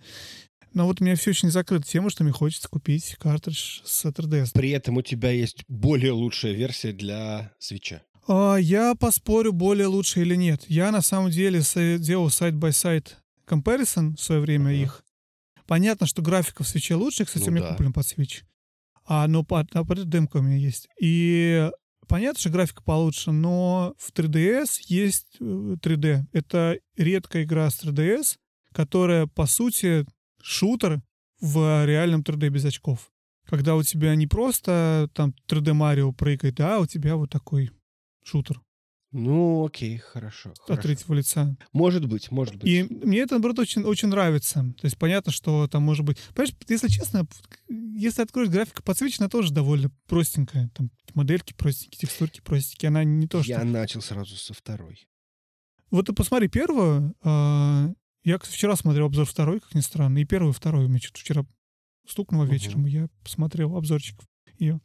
Но вот у меня все не закрыта тема, что мне хочется купить картридж с 3DS. При этом у тебя есть более лучшая версия для свеча. А, Я поспорю, более лучше или нет. Я на самом деле делал side-by-side comparison в свое время Ага. их. Понятно, что графика в свече лучше. Кстати, Ну у меня да. куплен под свеч. А, но под, а под демка у меня есть. И понятно, что графика получше, но в 3DS есть э, 3D. Это редкая игра с 3DS, которая, по сути, шутер в реальном 3D без очков. Когда у тебя не просто там 3D Марио прыгает, а у тебя вот такой шутер Ну, окей, хорошо. от хорошо. третьего лица. Может быть, может быть. И мне это, наоборот, очень, очень нравится. То есть понятно, что там может быть... Понимаешь, если честно, если откроешь графика подсвечена, тоже довольно простенькая. Там модельки простенькие, текстурки простенькие. Она не то, что... Я начал сразу со второй. Вот ты посмотри первую. а, Я кстати, вчера смотрел обзор второй, как ни странно. И первую, и вторую. Мне что-то вчера стукнуло Мгм. вечером, и я посмотрел обзорчик ее.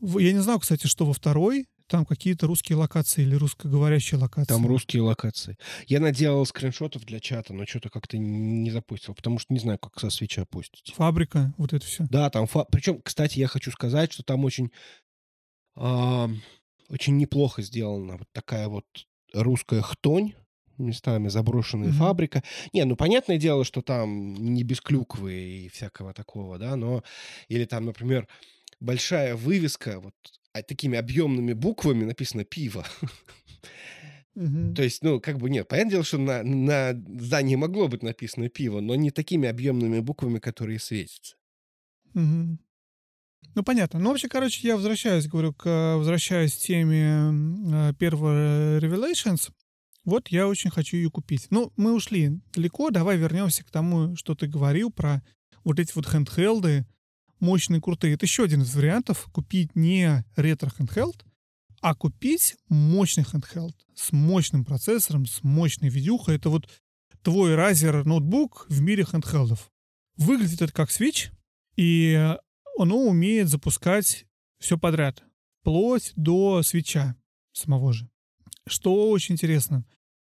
Я не знаю, кстати, что во второй. Там какие-то русские локации или русскоговорящие локации. Там русские локации. Я наделал скриншотов для чата, но что-то как-то не запустил, потому что не знаю, как со свеча пустить. Фабрика, вот это все. Да, там... Фа... Причем, кстати, я хочу сказать, что там очень... ам, очень неплохо сделана вот такая вот русская хтонь, местами заброшенная Мгм. фабрика. Не, ну, понятное дело, что там не без клюквы и всякого такого, да, но... Или там, например, большая вывеска вот а, такими объемными буквами написано «пиво». То есть, ну, как бы нет. Понятное дело, что на, на здании могло быть написано пиво, но не такими объемными буквами, которые светятся. Мгм. Ну, понятно. Ну, вообще, короче, я возвращаюсь, говорю, к, возвращаюсь к теме э, первого Revelations. Вот я очень хочу ее купить. Ну, мы ушли далеко, давай вернемся к тому, что ты говорил про вот эти вот handheld'ы, мощные, крутые. Это еще один из вариантов купить не ретро-handheld, а купить мощный handheld с мощным процессором, с мощной видюхой. Это вот твой Razer ноутбук в мире handheld'ов. Выглядит это как Switch, и оно умеет запускать все подряд, вплоть до Switch'а самого же. Что очень интересно,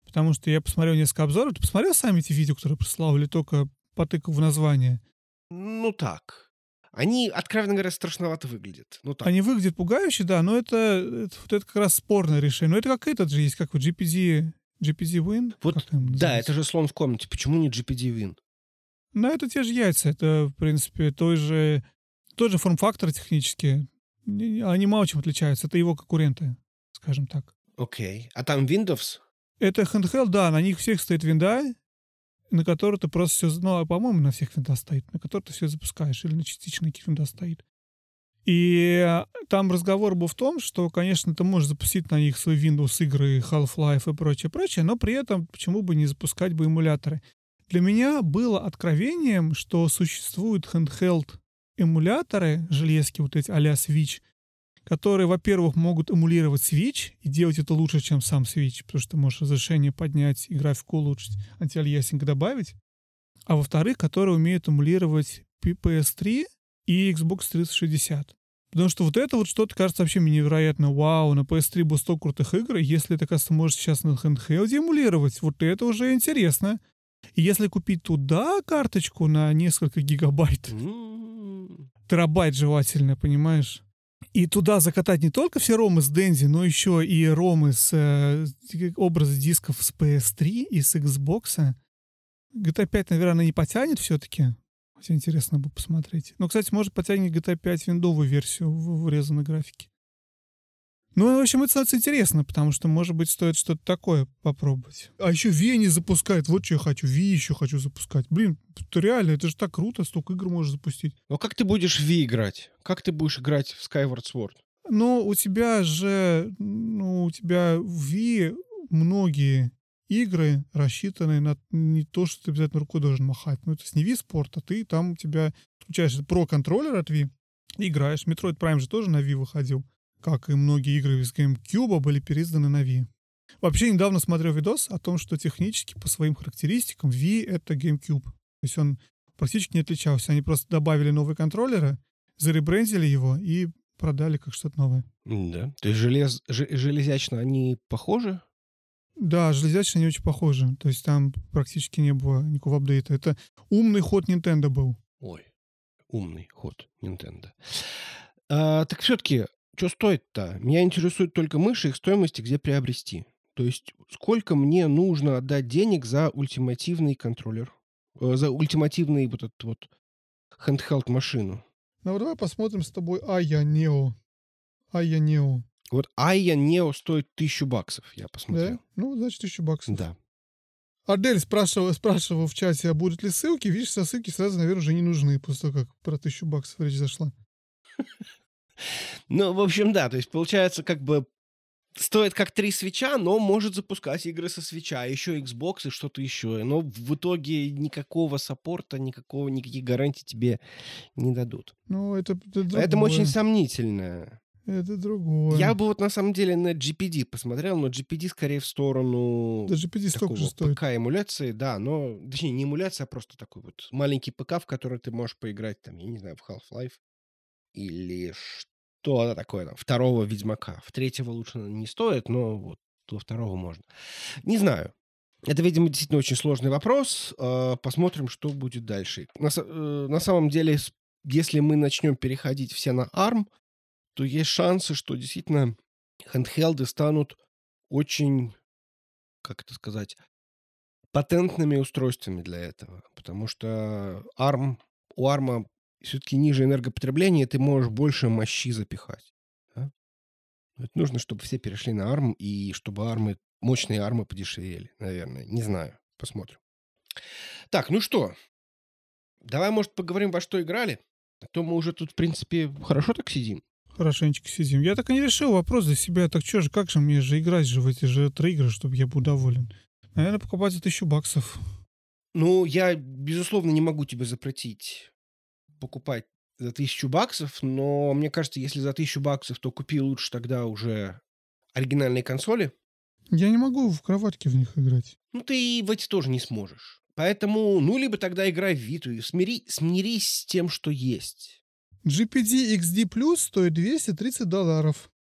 потому что я посмотрел несколько обзоров. Ты посмотрел сами эти видео, которые прислал, или только потыкал в название? Ну так. Они, откровенно говоря, страшновато выглядят. Ну так. Они выглядят пугающе, да, но это, это, вот это как раз спорное решение. Но это как этот же есть, как вот GPD, GPD Win. Вот, да, это же слон в комнате. Почему не GPD Win? Ну, это те же яйца. Это, в принципе, той же, тот же форм-фактор технически. Они мало чем отличаются. Это его конкуренты, скажем так. Окей. А там Windows? Это handheld, да, на них всех стоит винда, на которой ты просто все... Ну, а, по-моему, на всех винда стоит, на которой ты все запускаешь, или на частично винда стоит. И э, там разговор был в том, что, конечно, ты можешь запустить на них свои Windows игры, Half-Life и прочее, прочее, но при этом почему бы не запускать бы эмуляторы. Для меня было откровением, что существуют handheld эмуляторы, железки вот эти а-ля Switch, которые, во-первых, могут эмулировать Switch и делать это лучше, чем сам Switch, потому что ты можешь разрешение поднять и графику улучшить, антиальясинг добавить. А во-вторых, которые умеют эмулировать P- PS3 и Xbox 360. Потому что вот это вот что-то кажется вообще мне невероятно. Вау, на PS3 было столько крутых игр, если это, кажется, может сейчас на handheld эмулировать, вот это уже интересно. И если купить туда карточку на несколько гигабайт, терабайт желательно, понимаешь? И туда закатать не только все ромы с Дензи, но еще и ромы с э, образы дисков с PS3 и с Xbox. GTA 5, наверное, не потянет все-таки. Хотя интересно бы посмотреть. Но, кстати, может потянет GTA 5 виндовую версию в врезанной графике. Ну, в общем, это становится интересно, потому что, может быть, стоит что-то такое попробовать. А еще Ви не запускает. Вот что я хочу. Ви еще хочу запускать. Блин, это реально, это же так круто, столько игр можешь запустить. Ну как ты будешь в Ви играть? Как ты будешь играть в Skyward Sword? Но у тебя же, ну, у тебя в Wii многие игры рассчитаны на не то, что ты обязательно рукой должен махать. Ну, это с не Wii спорт, а ты там у тебя включаешь про контроллер от Wii, играешь. Metroid Prime же тоже на Wii выходил. Как и многие игры из GameCube были переизданы на Wii. Вообще, недавно смотрел видос о том, что технически по своим характеристикам Wii — это GameCube. То есть он практически не отличался. Они просто добавили новые контроллеры, заребрендили его и продали как что-то новое. Да. То есть желез... же- железячно они похожи? Да, железячно они очень похожи. То есть там практически не было никакого апдейта. Это умный ход Nintendo был. Ой, умный ход Nintendo. А, так все-таки, что стоит-то? Меня интересует только мыши, их стоимость и где приобрести. То есть сколько мне нужно отдать денег за ультимативный контроллер? Э, За ультимативный вот этот вот handheld машину? Ну давай посмотрим с тобой Ая Нео. Ая Нео. Вот Aya Neo стоит тысячу баксов, я посмотрел. Да? Ну, значит, тысячу баксов. Да. Адель спрашивала, спрашивала в чате, а будут ли ссылки. Видишь, со ссылки сразу, наверное, уже не нужны, после того, как про тысячу баксов речь зашла. Ну, в общем, да, то есть получается как бы стоит как три свеча, но может запускать игры со свеча, еще Xbox и что-то еще. Но в итоге никакого саппорта, никакого, никаких гарантий тебе не дадут. Ну, это, это другое. Поэтому очень сомнительно. Это другое. Я бы вот на самом деле на GPD посмотрел, но GPD скорее в сторону Даже GPD столько же стоит. ПК-эмуляции, да, но, точнее, не эмуляция, а просто такой вот маленький ПК, в который ты можешь поиграть, там, я не знаю, в Half-Life или что-то такое, там, второго Ведьмака. В третьего лучше не стоит, но вот до второго можно. Не знаю. Это, видимо, действительно очень сложный вопрос. Э, Посмотрим, что будет дальше. На, э, на самом деле, если мы начнем переходить все на ARM, то есть шансы, что действительно хендхелды станут очень, как это сказать, патентными устройствами для этого. Потому что ARM, у ARM все-таки ниже энергопотребление, ты можешь больше мощи запихать. да. Это нужно, чтобы все перешли на ARM, и чтобы армы, мощные армы подешевели, наверное. Не знаю. Посмотрим. Так, ну что, давай, может, поговорим, во что играли? А то мы уже тут, в принципе, хорошо так сидим. Хорошенечко сидим. Я так и не решил вопрос для себя. Так что же, как же мне же играть же в эти же игры, чтобы я был доволен? Наверное, покупать за тысячу баксов. Ну, я, безусловно, не могу тебе запретить покупать за тысячу баксов, но мне кажется, если за тысячу баксов, то купи лучше тогда уже оригинальные консоли. Я не могу в кроватке в них играть. Ну, ты и в эти тоже не сможешь. Поэтому, ну, либо тогда играй в Виту и смири, смирись с тем, что есть. GPD XD Plus стоит 230 долларов.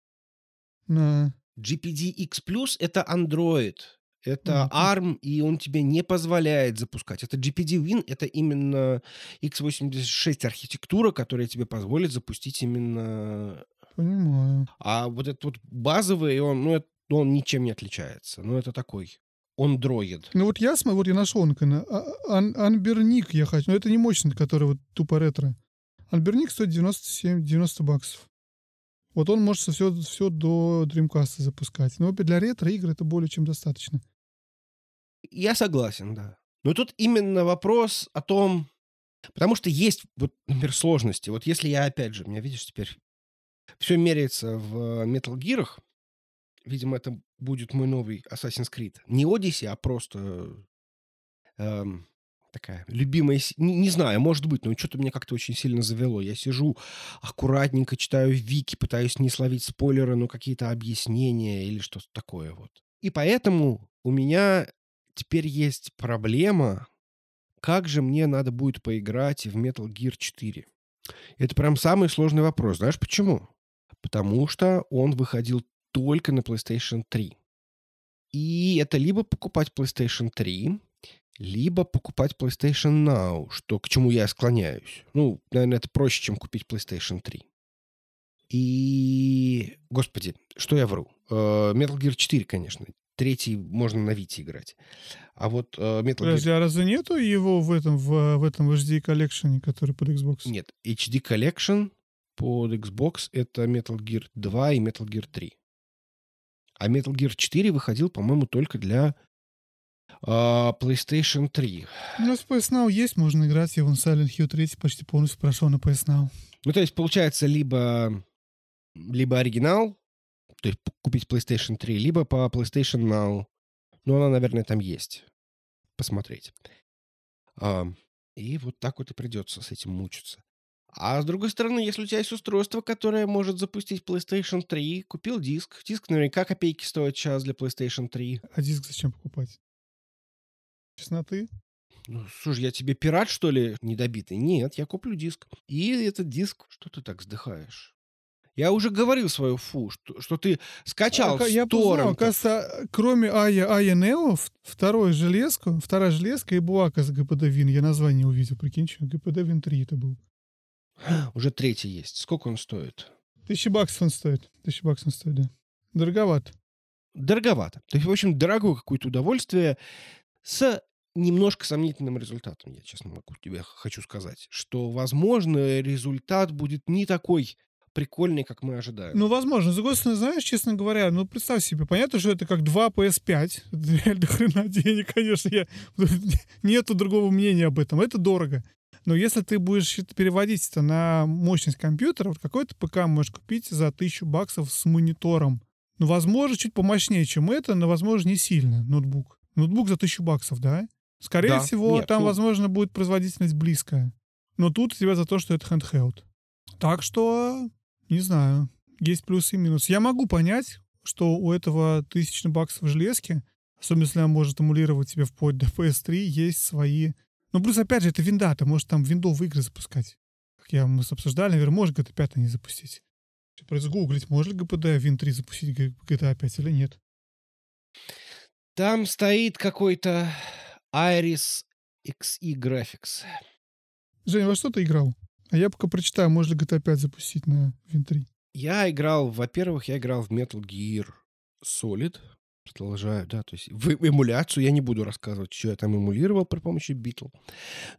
На... GPD X Plus — это Android. Это. ARM, и он тебе не позволяет запускать. Это GPD Win, это именно x86 архитектура, которая тебе позволит запустить именно... Понимаю. А вот этот вот базовый, он, ну, это- он ничем не отличается. Ну, это такой Android. Ну вот я смотрю, вот я нашел на Анберник я хочу. Но это не мощный, который вот тупо ретро. Анберник стоит 97, 90 баксов. Вот он может все, все до Dreamcast запускать. Но для ретро игр это более чем достаточно. Я согласен, да. Но тут именно вопрос о том... Потому что есть, вот, например, сложности. Вот если я, опять же, меня, видишь, теперь все меряется в Metal Gear, видимо, это будет мой новый Assassin's Creed. Не Odyssey, а просто эм, такая любимая... Не, не знаю, может быть, но что-то меня как-то очень сильно завело. Я сижу аккуратненько, читаю вики, пытаюсь не словить спойлеры, но какие-то объяснения или что-то такое вот. И поэтому у меня теперь есть проблема, как же мне надо будет поиграть в Metal Gear 4. Это прям самый сложный вопрос. Знаешь почему? Потому что он выходил только на PlayStation 3. И это либо покупать PlayStation 3, либо покупать PlayStation Now, что к чему я склоняюсь. Ну, наверное, это проще, чем купить PlayStation 3. И, господи, что я вру? Э, Metal Gear 4, конечно. Третий можно на Вите играть. А вот э, Metal Подожди, Gear... а разве нету его в этом, в, в этом HD коллекшене, который под Xbox? Нет, HD Collection под Xbox это Metal Gear 2 и Metal Gear 3. А Metal Gear 4 выходил, по-моему, только для PlayStation 3. У нас PS Now есть, можно играть. Я вон Silent Hill 3 почти полностью прошел на PS Now. Ну, то есть, получается, либо, либо оригинал, то есть купить PlayStation 3, либо по PlayStation Now. Ну, она, наверное, там есть. Посмотреть. А, и вот так вот и придется с этим мучиться. А с другой стороны, если у тебя есть устройство, которое может запустить PlayStation 3, купил диск. Диск наверняка копейки стоит сейчас для PlayStation 3. А диск зачем покупать? Чесноты? Ну, слушай, я тебе пират, что ли, недобитый? Нет, я куплю диск. И этот диск... Что ты так вздыхаешь? Я уже говорил свою фу, что, что ты скачал а, с Я познал, оказывается, кроме Ая Ая Нео, второй железка, вторая железка и была, оказывается, ГПД Вин. Я название увидел, прикинь, что ГПД Вин 3 это был. Уже третий есть. Сколько он стоит? Тысяча баксов он стоит. Тысяча баксов он стоит, да. Дороговато. Дороговато. То есть, в общем, дорогое какое-то удовольствие с немножко сомнительным результатом, я честно могу тебе хочу сказать. Что, возможно, результат будет не такой прикольный, как мы ожидаем. Ну, возможно. С другой знаешь, честно говоря, ну, представь себе, понятно, что это как 2 PS5. (laughs) Это реально хрена денег, конечно. Я... (laughs) Нету другого мнения об этом. Это дорого. Но если ты будешь переводить это на мощность компьютера, вот какой-то ПК можешь купить за 1000 баксов с монитором. Ну, возможно, чуть помощнее, чем это, но, возможно, не сильно ноутбук. Ноутбук за 1000 баксов, да? Скорее Да. всего, Нет, там, ну- возможно, будет производительность близкая. Но тут у тебя за то, что это handheld. Так что, не знаю, есть плюсы и минусы. Я могу понять, что у этого 1000 баксов железки, особенно если она может эмулировать тебе вплоть до PS3, есть свои... Ну, плюс, опять же, это винда, ты можешь там виндовые игры запускать. Как я, мы обсуждали, наверное, может GTA 5 не запустить. Сейчас гуглить, может ли GPD Win 3 запустить GTA 5 или нет. Там стоит какой-то Iris XE Graphics. Женя, во что ты играл? А я пока прочитаю, может ли GTA 5 запустить на Win 3. Я играл, во-первых, я играл в Metal Gear Solid. Продолжаю, да, то есть в эмуляцию. Я не буду рассказывать, что я там эмулировал при помощи Beatle.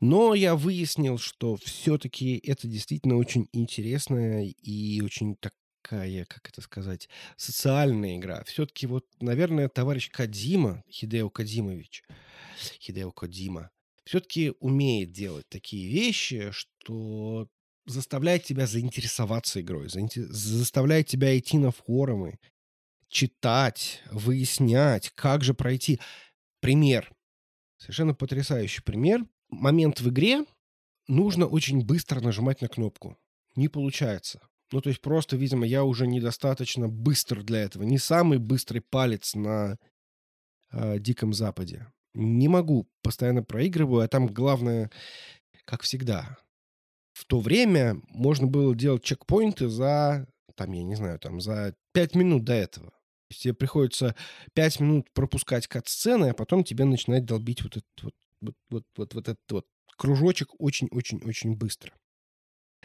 Но я выяснил, что все-таки это действительно очень интересная и очень такая, как это сказать, социальная игра. Все-таки вот, наверное, товарищ Кадима, Хидео Кадимович, Хидео Кодима, все-таки умеет делать такие вещи, что заставляет тебя заинтересоваться игрой, заставляет тебя идти на форумы, читать, выяснять, как же пройти. Пример. Совершенно потрясающий пример. Момент в игре нужно очень быстро нажимать на кнопку. Не получается. Ну, то есть просто, видимо, я уже недостаточно быстр для этого. Не самый быстрый палец на э, Диком Западе. Не могу. Постоянно проигрываю, а там главное, как всегда. В то время можно было делать чекпоинты за, там, я не знаю, там, за 5 минут до этого. То есть тебе приходится 5 минут пропускать кат-сцены, а потом тебе начинает долбить вот этот вот, вот, вот, вот, вот этот вот кружочек очень-очень-очень быстро.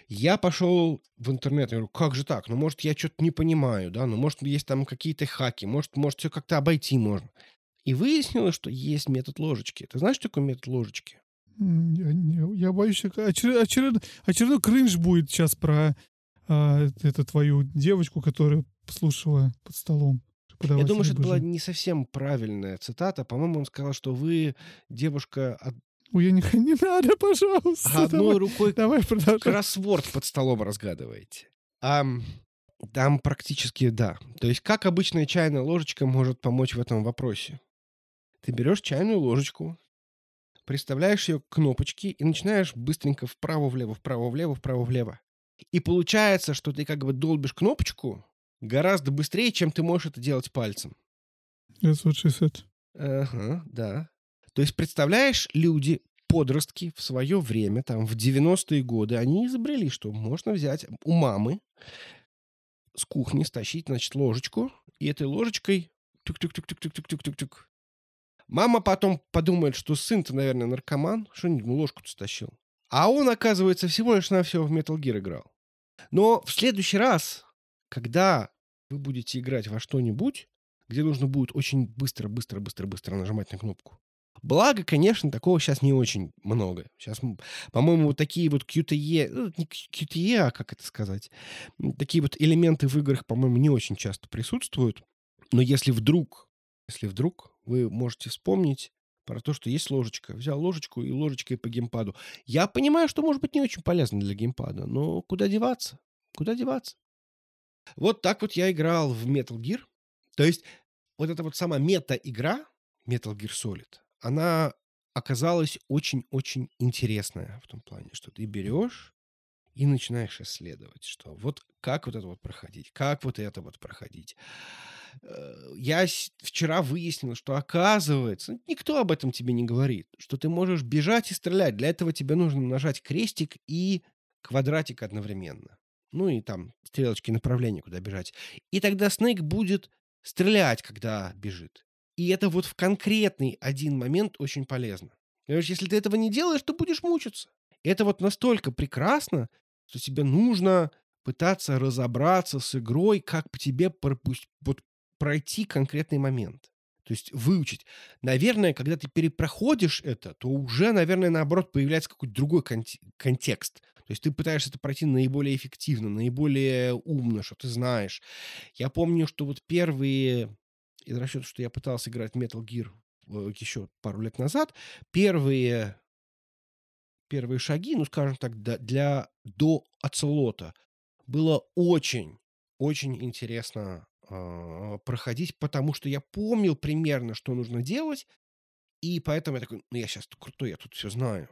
Я пошел в интернет, я говорю, как же так? Ну, может, я что-то не понимаю, да? Ну, может, есть там какие-то хаки, может, может, все как-то обойти можно. И выяснилось, что есть метод ложечки. Ты знаешь, что такое метод ложечки? М, Я, не- я боюсь, что очер- очеред- очередной кринж будет сейчас про а, эту твою девочку, которая слушала под столом. Я преподавателя думаю, что это была не совсем правильная цитата. По-моему, он сказал, что вы, девушка, од- Ой, я не, надо, пожалуйста. одной Давай, рукой давай продолжай. кроссворд под столом разгадываете. Ам, там практически да. То есть, как обычная чайная ложечка может помочь в этом вопросе? Ты берешь чайную ложечку, приставляешь ее к кнопочке и начинаешь быстренько вправо-влево, вправо-влево, вправо-влево. И получается, что ты как бы долбишь кнопочку гораздо быстрее, чем ты можешь это делать пальцем. That's what she said. Ага, да. То есть, представляешь, люди подростки в свое время, там, в 90-е годы, они изобрели, что можно взять у мамы с кухни стащить, значит, ложечку, и этой ложечкой тюк-тюк-тюк-тюк-тюк-тюк-тюк. Мама потом подумает, что сын-то, наверное, наркоман, что-нибудь ложку-то стащил. А он, оказывается, всего лишь на все в Metal Gear играл. Но в следующий раз, когда вы будете играть во что-нибудь, где нужно будет очень быстро, быстро, быстро, быстро нажимать на кнопку. Благо, конечно, такого сейчас не очень много. Сейчас, по-моему, вот такие вот QTE, ну, не QTE, а как это сказать, такие вот элементы в играх, по-моему, не очень часто присутствуют. Но если вдруг, если вдруг вы можете вспомнить про то, что есть ложечка. Взял ложечку и ложечкой по геймпаду. Я понимаю, что может быть не очень полезно для геймпада, но куда деваться? Куда деваться? Вот так вот я играл в Metal Gear. То есть вот эта вот сама мета-игра Metal Gear Solid, она оказалась очень-очень интересная в том плане, что ты берешь и начинаешь исследовать, что вот как вот это вот проходить, как вот это вот проходить. Э, я вчера выяснил, что оказывается, никто об этом тебе не говорит, что ты можешь бежать и стрелять. Для этого тебе нужно нажать крестик и квадратик одновременно. Ну и там стрелочки направления, куда бежать. И тогда Снейк будет стрелять, когда бежит. И это вот в конкретный один момент очень полезно. Понимаешь, если ты этого не делаешь, то будешь мучиться. Это вот настолько прекрасно, что тебе нужно пытаться разобраться с игрой, как по тебе пропусть, вот пройти конкретный момент. То есть выучить. Наверное, когда ты перепроходишь это, то уже, наверное, наоборот, появляется какой-то другой кон- контекст. То есть ты пытаешься это пройти наиболее эффективно, наиболее умно, что ты знаешь. Я помню, что вот первые, из расчета, что я пытался играть Metal Gear э, еще пару лет назад, первые, первые шаги, ну, скажем так, для, до оцелота было очень, очень интересно а, проходить, потому что я помнил примерно, что нужно делать, и поэтому я такой, ну я сейчас крутой, я тут все знаю.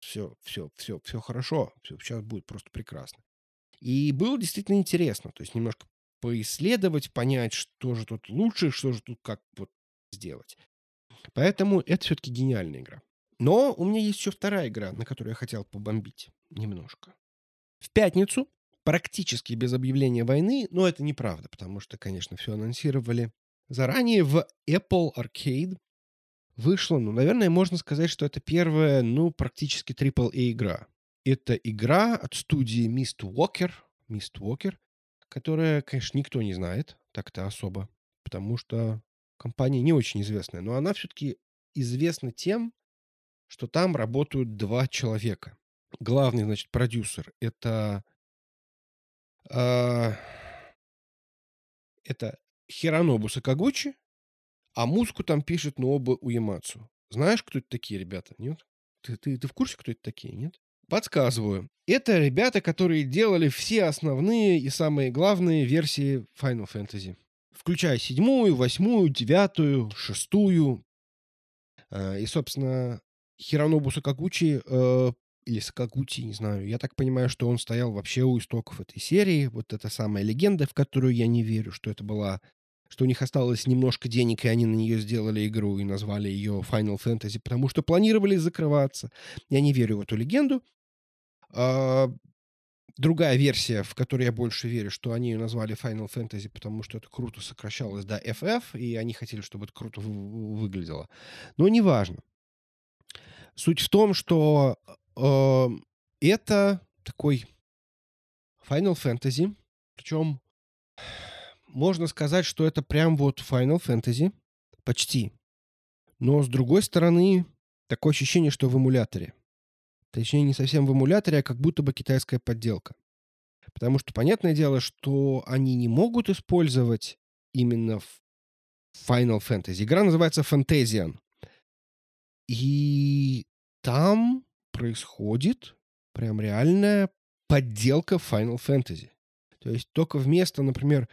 Все, все, все, все хорошо, все, сейчас будет просто прекрасно. И было действительно интересно, то есть немножко поисследовать, понять, что же тут лучше, что же тут как вот сделать. Поэтому это все-таки гениальная игра. Но у меня есть еще вторая игра, на которую я хотел побомбить немножко. В пятницу практически без объявления войны, но это неправда, потому что, конечно, все анонсировали заранее в Apple Arcade вышло, ну, наверное, можно сказать, что это первая, ну, практически AAA игра. Это игра от студии Mist Walker, Mist Walker, которая, конечно, никто не знает так-то особо, потому что компания не очень известная, но она все-таки известна тем, что там работают два человека. Главный, значит, продюсер — это а, это Хиронобу Сакагучи, а музыку там пишет Ноба Уемацу. Знаешь, кто это такие ребята, нет? Ты, ты, ты в курсе, кто это такие, нет? Подсказываю. Это ребята, которые делали все основные и самые главные версии Final Fantasy. Включая седьмую, восьмую, девятую, шестую. А, и, собственно, Хиронобу Сакагучи э, или Сакагути, не знаю. Я так понимаю, что он стоял вообще у истоков этой серии. Вот эта самая легенда, в которую я не верю, что это была что у них осталось немножко денег, и они на нее сделали игру и назвали ее Final Fantasy, потому что планировали закрываться. Я не верю в эту легенду. А, другая версия, в которой я больше верю, что они ее назвали Final Fantasy, потому что это круто сокращалось до FF, и они хотели, чтобы это круто выглядело. Но неважно. Суть в том, что это такой Final Fantasy. Причем можно сказать, что это прям вот Final Fantasy. Почти. Но с другой стороны, такое ощущение, что в эмуляторе. Точнее, не совсем в эмуляторе, а как будто бы китайская подделка. Потому что понятное дело, что они не могут использовать именно Final Fantasy. Игра называется Fantasian. И там происходит прям реальная подделка Final Fantasy. То есть только вместо, например,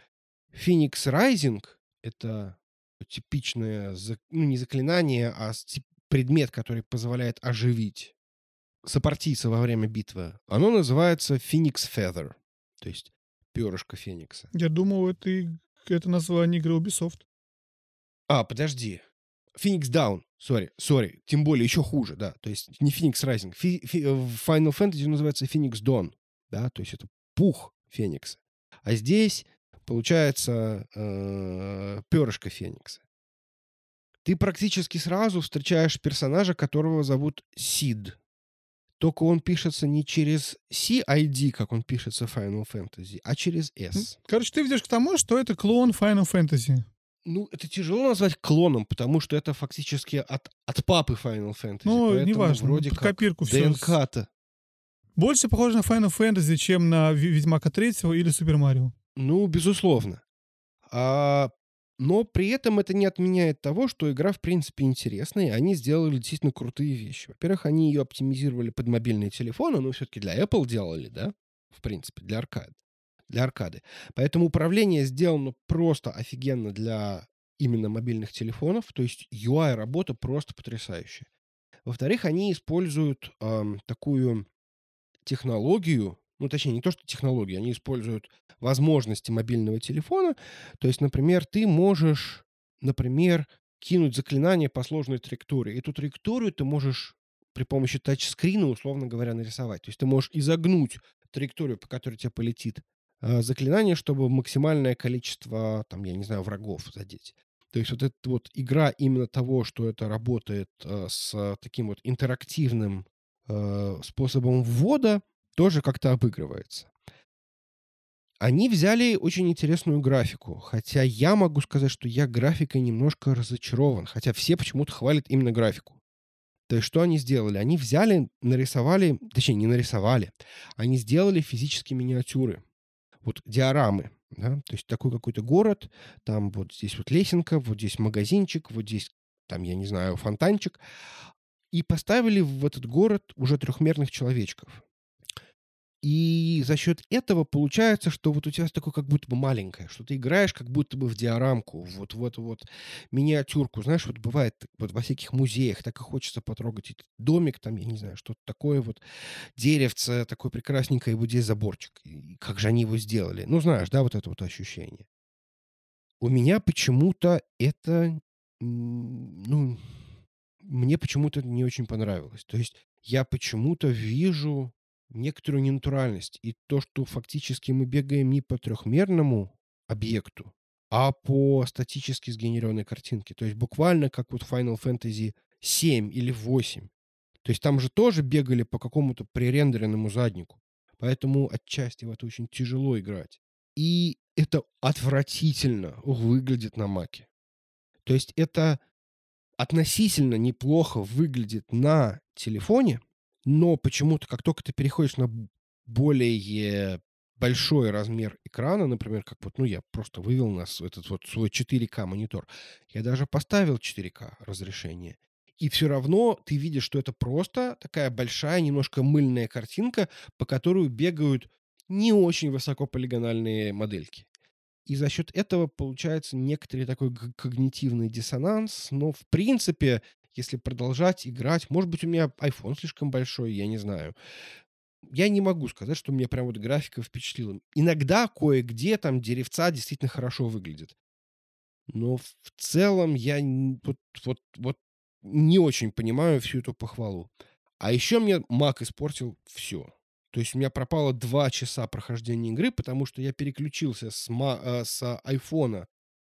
Phoenix Rising, это типичное, ну не заклинание, а предмет, который позволяет оживить сопартийца во время битвы, оно называется Phoenix Feather, то есть перышко Феникса. Я думал, это, это название игры Ubisoft. А, подожди. Phoenix Down, сори, сори, тем более еще хуже, да, то есть не Phoenix Rising. Фи, фи, в Final Fantasy называется Phoenix Dawn, да, то есть это пух Феникса. А здесь получается э, перышко Феникса. Ты практически сразу встречаешь персонажа, которого зовут Сид. Только он пишется не через CID, как он пишется в Final Fantasy, а через S. Короче, ты ведешь к тому, что это клон Final Fantasy. Ну, это тяжело назвать клоном, потому что это фактически от, от папы Final Fantasy. Ну, неважно, Вроде под как копирку всё с- ДНК-то. Больше похоже на Final Fantasy, чем на Ведьмака 3 или Супер Марио. Ну, безусловно. А, но при этом это не отменяет того, что игра, в принципе, интересная, и они сделали действительно крутые вещи. Во-первых, они ее оптимизировали под мобильные телефоны, но все-таки для Apple делали, да? В принципе, для аркад. Для аркады. Поэтому управление сделано просто офигенно для именно мобильных телефонов. То есть UI-работа просто потрясающая. Во-вторых, они используют ам, такую технологию, ну, точнее, не то, что технологию, они используют возможности мобильного телефона. То есть, например, ты можешь, например, кинуть заклинание по сложной траектории. Эту траекторию ты можешь при помощи тачскрина, условно говоря, нарисовать. То есть ты можешь изогнуть траекторию, по которой тебе полетит э, заклинание, чтобы максимальное количество, там, я не знаю, врагов задеть. То есть вот эта вот игра именно того, что это работает э, с таким вот интерактивным э, способом ввода, тоже как-то обыгрывается. Они взяли очень интересную графику, хотя я могу сказать, что я графикой немножко разочарован, хотя все почему-то хвалят именно графику. То есть что они сделали? Они взяли, нарисовали, точнее не нарисовали, они сделали физические миниатюры, вот диорамы, да? то есть такой какой-то город, там вот здесь вот лесенка, вот здесь магазинчик, вот здесь там, я не знаю, фонтанчик, и поставили в этот город уже трехмерных человечков. И за счет этого получается, что вот у тебя такое как будто бы маленькое, что ты играешь как будто бы в диорамку, вот в эту вот миниатюрку. Знаешь, вот бывает вот во всяких музеях, так и хочется потрогать этот домик, там, я не знаю, что-то такое вот, деревце такое прекрасненькое, и вот здесь заборчик. И как же они его сделали? Ну, знаешь, да, вот это вот ощущение. У меня почему-то это, ну, мне почему-то не очень понравилось. То есть я почему-то вижу некоторую ненатуральность. И то, что фактически мы бегаем не по трехмерному объекту, а по статически сгенерированной картинке. То есть буквально как вот Final Fantasy 7 или 8. То есть там же тоже бегали по какому-то пререндеренному заднику. Поэтому отчасти в это очень тяжело играть. И это отвратительно выглядит на маке. То есть это относительно неплохо выглядит на телефоне, но почему-то, как только ты переходишь на более большой размер экрана, например, как вот, ну, я просто вывел нас этот вот свой 4К монитор, я даже поставил 4К разрешение, и все равно ты видишь, что это просто такая большая, немножко мыльная картинка, по которой бегают не очень высокополигональные модельки. И за счет этого получается некоторый такой когнитивный диссонанс. Но, в принципе, если продолжать играть, может быть, у меня iPhone слишком большой, я не знаю. Я не могу сказать, что меня прям вот графика впечатлила. Иногда кое-где там деревца действительно хорошо выглядят. Но в целом я вот, вот, вот не очень понимаю всю эту похвалу. А еще мне Mac испортил все. То есть у меня пропало два часа прохождения игры, потому что я переключился с, ма- э, с айфона,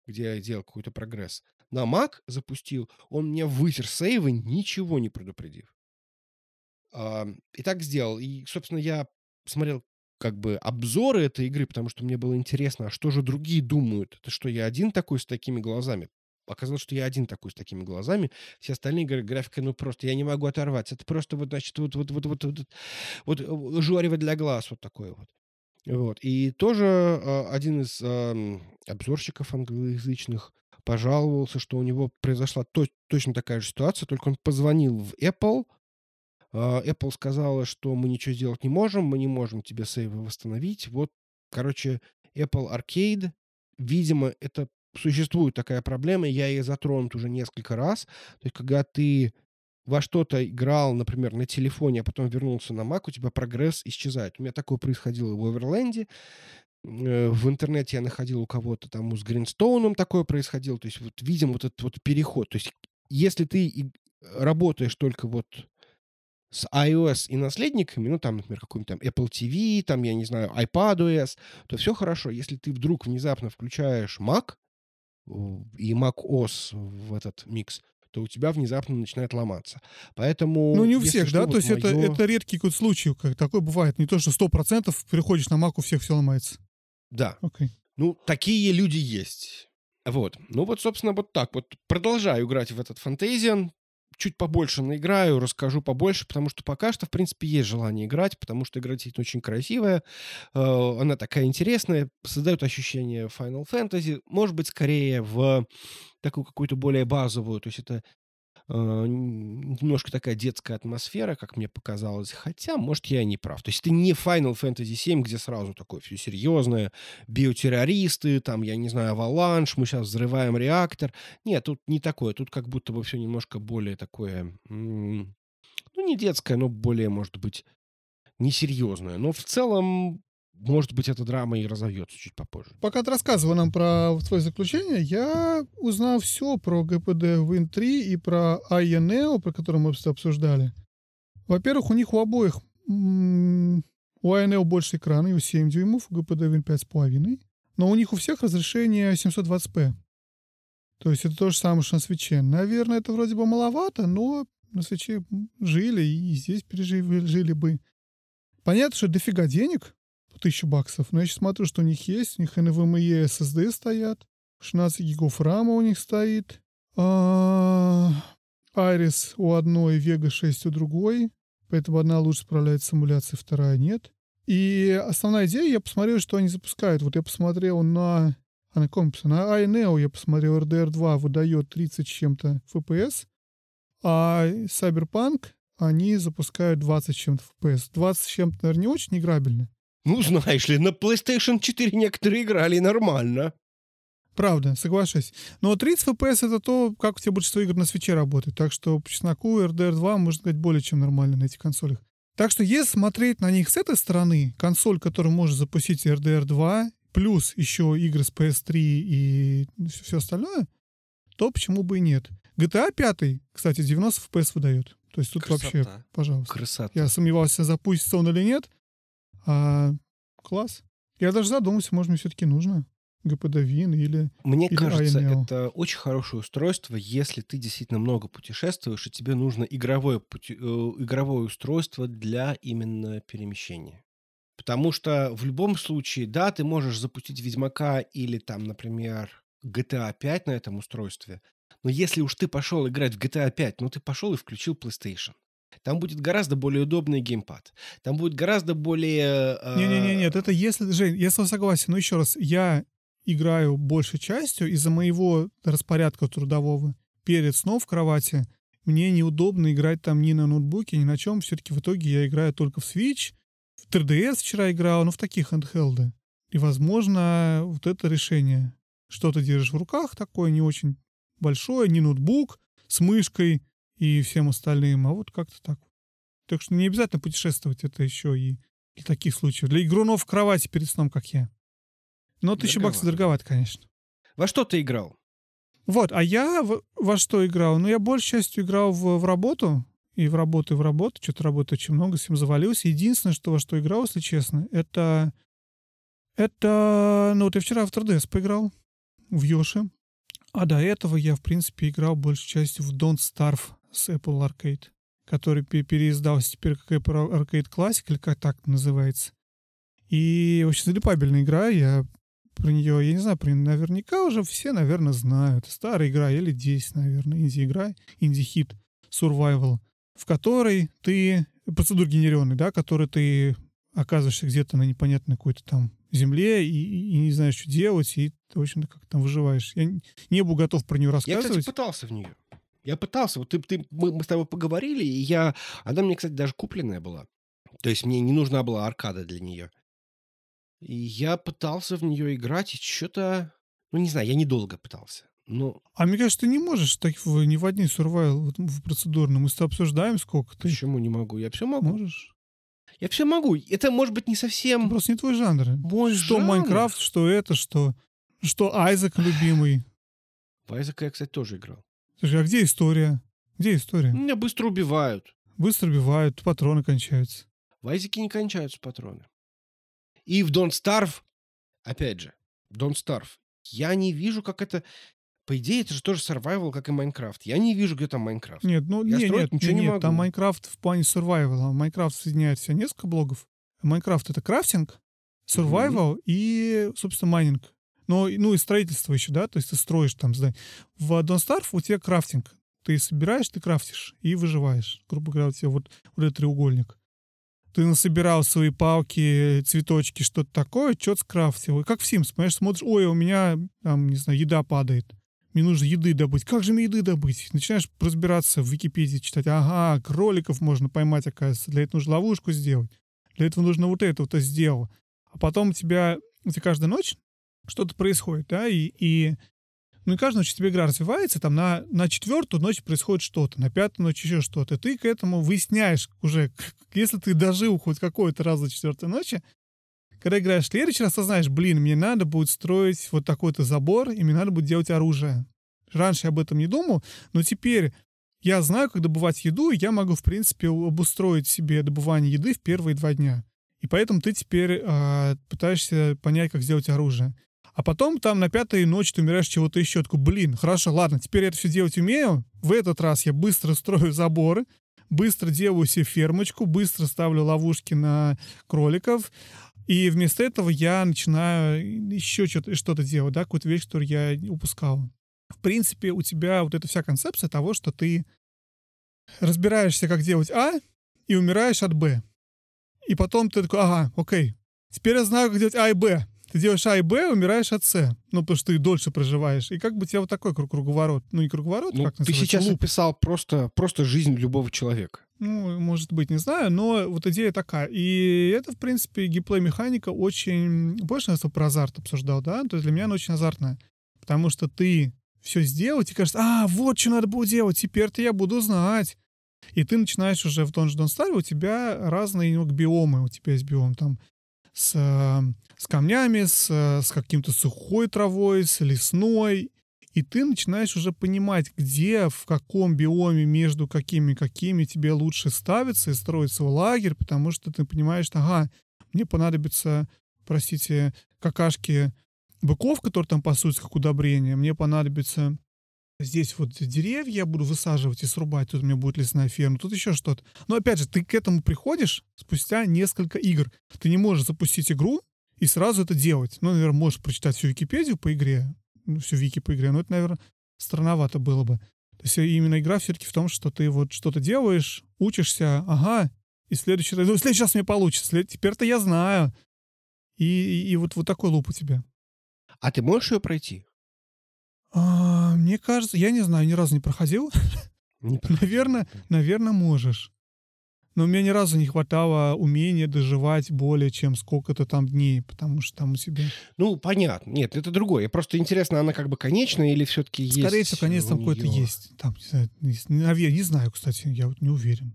где я делал какой-то прогресс, на Mac запустил, он мне вытер сейвы, ничего не предупредив. А, и так сделал. И, собственно, я смотрел как бы обзоры этой игры, потому что мне было интересно, а что же другие думают? Это что, я один такой с такими глазами? Оказалось, что я один такой с такими глазами. Все остальные говорят, графика, ну просто, я не могу оторваться. Это просто вот, значит, вот, вот, вот, вот, вот, вот, вот жорево для глаз вот такое вот. Вот. И тоже а, один из ам, обзорщиков англоязычных пожаловался, что у него произошла то- точно такая же ситуация, только он позвонил в Apple, а, Apple сказала, что мы ничего сделать не можем, мы не можем тебе сейвы восстановить. Вот, короче, Apple Arcade, видимо, это существует такая проблема, я ее затронут уже несколько раз. То есть, когда ты во что-то играл, например, на телефоне, а потом вернулся на Mac, у тебя прогресс исчезает. У меня такое происходило в Оверленде. Э, В интернете я находил у кого-то там с Гринстоуном такое происходило. То есть, вот видим вот этот вот переход. То есть, если ты работаешь только вот с iOS и наследниками, ну, там, например, какой-нибудь там Apple TV, там, я не знаю, iPadOS, то все хорошо. Если ты вдруг внезапно включаешь Mac и macOS в этот микс, то у тебя внезапно начинает ломаться. Поэтому... Ну, не у всех, да? Вот то есть мое... это, это редкий какой случай, как такое бывает. Не то, что сто процентов приходишь на Mac, у всех все ломается. Да. Okay. Ну, такие люди есть. Вот. Ну вот, собственно, вот так вот. Продолжаю играть в этот Фантазиан чуть побольше наиграю, расскажу побольше, потому что пока что, в принципе, есть желание играть, потому что игра действительно очень красивая, э, она такая интересная, создает ощущение Final Fantasy, может быть, скорее в такую какую-то более базовую, то есть это немножко такая детская атмосфера, как мне показалось. Хотя, может, я и не прав. То есть это не Final Fantasy VII, где сразу такое все серьезное. Биотеррористы, там, я не знаю, аваланш, мы сейчас взрываем реактор. Нет, тут не такое. Тут как будто бы все немножко более такое... ну, не детское, но более, может быть, несерьезное. Но в целом может быть, эта драма и разовьется чуть попозже. Пока ты рассказывал нам про свое заключение, я узнал все про ГПД Win 3 и про INEO, про который мы обсуждали. Во-первых, у них у обоих у INEO больше экрана, его 7 дюймов, у ГПД Win 5,5. Но у них у всех разрешение 720p. То есть это то же самое, что на свече. Наверное, это вроде бы маловато, но на свече жили и здесь пережили жили бы. Понятно, что дофига денег, тысячу баксов. Но я сейчас смотрю, что у них есть. У них NVMe SSD стоят. 16 гигов рама у них стоит. А, Iris у одной, Vega 6 у другой. Поэтому одна лучше справляется с симуляцией, вторая нет. И основная идея, я посмотрел, что они запускают. Вот я посмотрел на... А на каком На iNeo я посмотрел, RDR 2 выдает 30 с чем-то FPS, а Cyberpunk они запускают 20 с чем-то FPS. 20 с чем-то, наверное, не очень играбельно. Ну, знаешь ли, на PlayStation 4 некоторые играли нормально. Правда, соглашусь. Но 30 FPS это то, как у тебя большинство игр на свече работает. Так что по чесноку RDR 2 можно сказать более чем нормально на этих консолях. Так что если смотреть на них с этой стороны, консоль, которая может запустить RDR 2, плюс еще игры с PS3 и все остальное, то почему бы и нет. GTA 5, кстати, 90 FPS выдает. То есть тут Красота. вообще, пожалуйста. Красота. Я сомневался, запустится он или нет. А, класс. Я даже задумался, может, мне все-таки нужно ГПД ВИН или Мне или кажется, INL. это очень хорошее устройство, если ты действительно много путешествуешь, и тебе нужно игровое, пути... э, игровое устройство для именно перемещения. Потому что в любом случае, да, ты можешь запустить Ведьмака или там, например, GTA 5 на этом устройстве, но если уж ты пошел играть в GTA 5, ну ты пошел и включил PlayStation. Там будет гораздо более удобный геймпад. Там будет гораздо более... Не-не-не, нет, это если... Жень, я согласен, но еще раз, я играю большей частью из-за моего распорядка трудового перед сном в кровати. Мне неудобно играть там ни на ноутбуке, ни на чем. Все-таки в итоге я играю только в Switch. В 3DS вчера играл, но в таких handheld. И, возможно, вот это решение. Что ты держишь в руках такое не очень большое, не ноутбук с мышкой, и всем остальным, а вот как-то так. Так что не обязательно путешествовать, это еще и для таких случаев. Для игрунов в кровати перед сном, как я. Но тысяча баксов дороговато, конечно. Во что ты играл? Вот, а я в, во что играл? Ну, я большей частью играл в, в работу, и в работу, и в работу. Что-то работы очень много, всем завалился. Единственное, что во что играл, если честно, это... Это... Ну, вот я вчера в 3DS поиграл, в Йоши. А до этого я, в принципе, играл большей частью в Don't Starve с Apple Arcade, который переиздался теперь как Apple Arcade Classic, или как так называется. И очень залипабельная игра, я про нее, я не знаю, про нее наверняка уже все, наверное, знают. Старая игра, или 10, наверное, инди-игра, инди-хит, survival, в которой ты, процедур генерированный, да, который ты оказываешься где-то на непонятной какой-то там земле и, и, не знаешь, что делать, и ты, в общем-то, как там выживаешь. Я не был готов про нее рассказывать. Я, кстати, пытался в нее. Я пытался, вот ты, ты, мы, мы с тобой поговорили, и я... Она мне, кстати, даже купленная была. То есть мне не нужна была аркада для нее. И я пытался в нее играть, и что-то... Ну, не знаю, я недолго пытался. Но... А мне кажется, ты не можешь так в, ни в одни survival в процедурном. Мы с тобой обсуждаем, сколько ты... Почему не могу? Я все могу. Можешь. Я все могу. Это может быть не совсем... Это просто не твой жанр. Мой что жанр? Майнкрафт, что это, что... Что Айзек любимый. В Айзека я, кстати, тоже играл. Слушай, а где история? Где история? Меня быстро убивают. Быстро убивают, патроны кончаются. В Айзеке не кончаются патроны. И в Don't Starve, опять же, Don't Starve, я не вижу, как это... По идее, это же тоже survival, как и Майнкрафт. Я не вижу, где там Майнкрафт. Нет, ну Я не, строить нет, ничего не, не нет, там могу. Майнкрафт в плане survival. Майнкрафт соединяет в себя несколько блоков. Майнкрафт — это крафтинг, survival и, собственно, майнинг. Но, ну и строительство еще, да, то есть ты строишь там здание. В Don't Starve у тебя крафтинг. Ты собираешь, ты крафтишь и выживаешь. Грубо говоря, у тебя вот, вот этот треугольник. Ты насобирал свои палки, цветочки, что-то такое, что-то скрафтил. И как в Sims, понимаешь, смотришь, ой, у меня, там, не знаю, еда падает. Мне нужно еды добыть. Как же мне еды добыть? Начинаешь разбираться в Википедии, читать. Ага, кроликов можно поймать, оказывается. Для этого нужно ловушку сделать. Для этого нужно вот это вот сделал. А потом у тебя, у тебя каждую ночь что-то происходит, да, и, и ну и каждую ночь у тебя игра развивается, там на, на четвертую ночь происходит что-то, на пятую ночь еще что-то. Ты к этому выясняешь уже, (laughs) если ты дожил хоть какой-то раз до четвертой ночи, когда играешь в следующий раз, осознаешь, блин, мне надо будет строить вот такой-то забор, и мне надо будет делать оружие. Раньше я об этом не думал, но теперь я знаю, как добывать еду, и я могу, в принципе, обустроить себе добывание еды в первые два дня. И поэтому ты теперь э, пытаешься понять, как сделать оружие. А потом там на пятой ночи ты умираешь чего-то еще. Такой, блин, хорошо, ладно, теперь я это все делать умею. В этот раз я быстро (laughs) строю заборы, быстро делаю себе фермочку, быстро ставлю ловушки на кроликов. И вместо этого я начинаю еще что-то делать, да, какую-то вещь, которую я упускал. В принципе, у тебя вот эта вся концепция того, что ты разбираешься, как делать А, и умираешь от Б. И потом ты такой, ага, окей, теперь я знаю, как делать А и Б. Ты делаешь А и Б, умираешь от С. Ну, потому что ты дольше проживаешь. И как бы у тебя вот такой круг- круговорот. Ну, не круговорот, Ну, как ты сейчас луп. описал просто, просто жизнь любого человека. Ну, может быть, не знаю, но вот идея такая. И это, в принципе, геймплей-механика очень... Больше я про азарт обсуждал, да? То есть для меня она очень азартная. Потому что ты все сделал, тебе кажется, а, вот что надо было делать, теперь-то я буду знать. И ты начинаешь уже в Don't Starve, у тебя разные немного биомы. У тебя есть биом там с, э, с камнями, с, с каким-то сухой травой, с лесной. И ты начинаешь уже понимать, где, в каком биоме, между какими, какими тебе лучше ставиться и строить свой лагерь, потому что ты понимаешь, ага, мне понадобится, простите, какашки быков, которые там пасутся как удобрение, мне понадобится здесь вот деревья я буду высаживать и срубать, тут у меня будет лесная ферма, тут еще что-то. Но опять же, ты к этому приходишь спустя несколько игр. Ты не можешь запустить игру и сразу это делать. Ну, наверное, можешь прочитать всю Википедию по игре, ну, всю Вики по игре, но это, наверное, странновато было бы. То есть именно игра все-таки в том, что ты вот что-то делаешь, учишься, ага, и следующий раз, ну, в следующий раз мне получится, теперь-то я знаю. И, и, и вот, вот такой луп у тебя. А ты можешь ее пройти? А, мне кажется, я не знаю, ни разу не проходил. Не. (laughs) Наверное, наверное, можешь. Но у меня ни разу не хватало умения доживать более чем сколько-то там дней, потому что там у себя... Ну, понятно. Нет, это другое. Я Просто интересно, она как бы конечная или все-таки есть? Скорее всего, конечно, там какой-то есть. Там, не знаю, не знаю, кстати, я вот не уверен.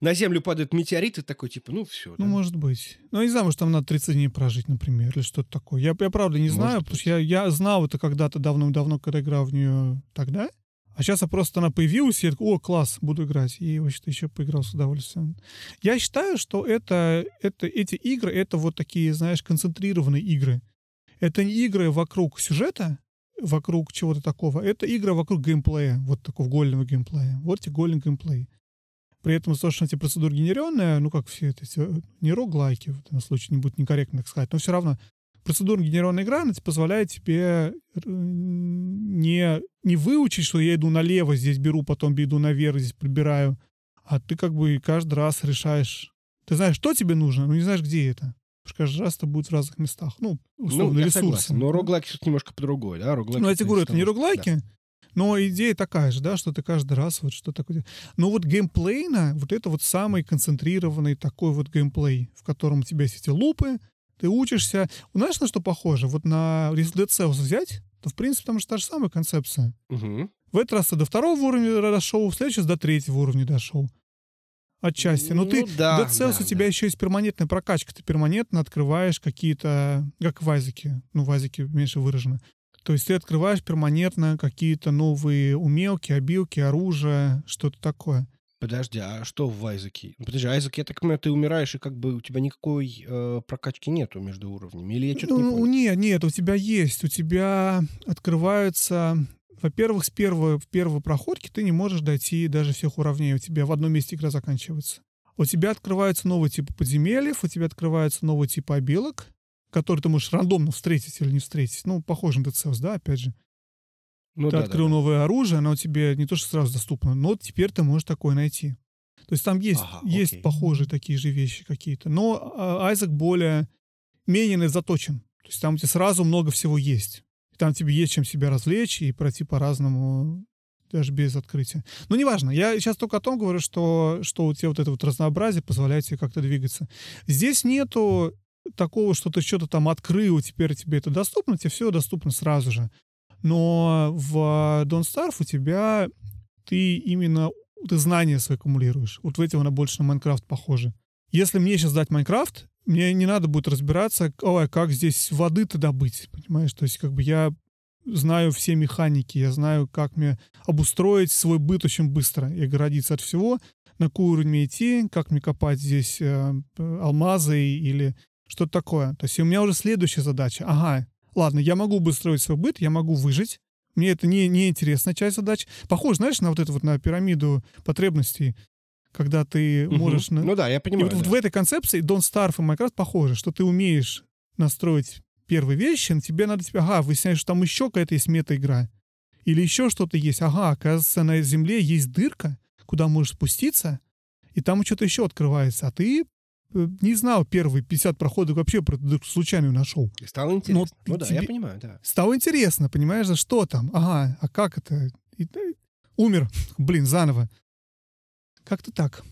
На Землю падает метеорит и такой, типа, ну все. Ну, может быть. Ну, я не знаю, может, там надо 30 дней прожить, например, или что-то такое. Я, я правда не Может знаю, быть. потому что я, я знал это когда-то давно-давно, когда играл в нее тогда. А сейчас я просто она появилась, и я такой, о, класс, буду играть. И вообще еще поиграл с удовольствием. Я считаю, что это, это, эти игры, это вот такие, знаешь, концентрированные игры. Это не игры вокруг сюжета, вокруг чего-то такого. Это игры вокруг геймплея, вот такого гольного геймплея. Вот тебе гольный геймплей. При этом, собственно, эти процедуры генерированные, ну, как все это, все, не роглайки, в этом случае не будет некорректно так сказать, но все равно процедурно генерированная игра, она тебе позволяет тебе не, не выучить, что я иду налево, здесь беру, потом иду наверх, здесь прибираю, а ты как бы каждый раз решаешь. Ты знаешь, что тебе нужно, но не знаешь, где это. Потому что каждый раз это будет в разных местах. Ну, условно, ну, ресурсы. согласен. Но роглайки тут немножко по-другому, да? Роглайки Ну, я тебе говорю, это не что- роглайки, но идея такая же, да, что ты каждый раз вот что такое. Но вот геймплейно, вот это вот самый концентрированный такой вот геймплей, в котором у тебя есть эти лупы, ты учишься. Знаешь, на что похоже? Вот на если Dead Cells взять, то, в принципе, там же та же самая концепция. Мгм. В этот раз ты до второго уровня дошел, в следующий раз до третьего уровня дошел. Отчасти. Но ты, Ну да, Dead Cells да, у тебя да. еще есть перманентная прокачка. Ты перманентно открываешь какие-то, как в Азике, ну, в Азике меньше выражено. То есть ты открываешь перманентно какие-то новые умелки, обилки, оружие, что-то такое. Подожди, а что в Айзеке? Ну, Подожди, Айзек, я так понимаю, ты умираешь, и как бы у тебя никакой э, прокачки нету между уровнями. Или я что-то не Ну, понял? нет, нет, у тебя есть. У тебя открываются... Во-первых, с первой, в первой проходке ты не можешь дойти даже всех уровней. У тебя в одном месте игра заканчивается. У тебя открываются новые типы подземельев, у тебя открываются новые типы обилок, которые ты можешь рандомно встретить или не встретить. Ну, похоже на Cells, да, опять же. Ну ты да, да, открыл да. новое оружие, оно тебе не то что сразу доступно, но теперь ты можешь такое найти. То есть там есть, Ага, есть похожие такие же вещи какие-то. Но а, Айзек более менее заточен. То есть там у тебя сразу много всего есть. И там тебе есть чем себя развлечь и пройти по-разному, даже без открытия. Но неважно, я сейчас только о том говорю, что, что у тебя вот это вот разнообразие позволяет тебе как-то двигаться. Здесь нету такого, что ты что-то там открыл, теперь тебе это доступно, тебе все доступно сразу же. Но в Don't Starve у тебя ты именно ты знания свои аккумулируешь. Вот в этом она больше на Майнкрафт похожа. Если мне сейчас дать Майнкрафт, мне не надо будет разбираться, ой, как здесь воды-то добыть, понимаешь? То есть как бы я знаю все механики, я знаю, как мне обустроить свой быт очень быстро и оградиться от всего, на какой уровень мне идти, как мне копать здесь э, э, алмазы или что-то такое. То есть у меня уже следующая задача. Ага, ладно, я могу обустроить свой быт, я могу выжить, мне это не, не интересная часть задач. Похоже, знаешь, на вот эту вот на пирамиду потребностей, когда ты Мгм. можешь... на- Ну да, я и понимаю. вот да. в этой концепции Don't Starve и Minecraft похожи, что ты умеешь настроить первые вещи, но тебе надо тебе, ага, выясняешь, что там еще какая-то есть мета-игра. Или еще что-то есть. Ага, оказывается, на Земле есть дырка, куда можешь спуститься, и там что-то еще открывается. А ты не знал первые 50 проходов вообще про случайно нашел. И Стало интересно. ты- Ну да, я понимаю, да. Стало интересно, понимаешь, за что там? Ага, а как это? И ты умер, блин, заново. Как-то так.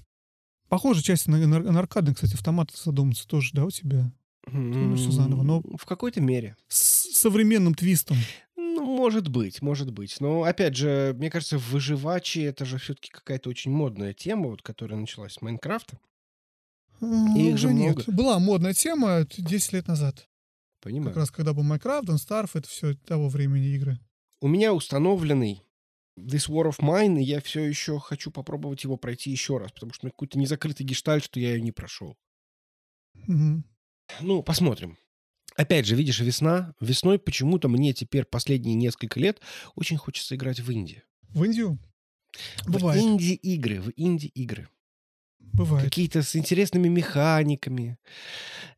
Похоже, часть на, на, на аркадный, кстати, автомат задуматься тоже, да, у тебя? Ну, всё заново, но- В какой-то мере. С современным твистом. Ну, может быть, может быть. Но, опять же, мне кажется, выживачи — это же все-таки какая-то очень модная тема, вот, которая началась с Майнкрафта. Их же Уже много. нет. Была модная тема 10 лет назад. Понимаю. Как раз когда был Minecraft, Don't Starve, это все того времени игры. У меня установленный This War of Mine, и я все еще хочу попробовать его пройти еще раз, потому что у меня какой-то незакрытый гештальт, что я ее не прошел. Мгм. Ну, посмотрим. Опять же, видишь, весна. Весной почему-то мне теперь последние несколько лет очень хочется играть в инди. В Индию? В Бывает. инди-игры, в инди-игры. Бывает. Какие-то с интересными механиками.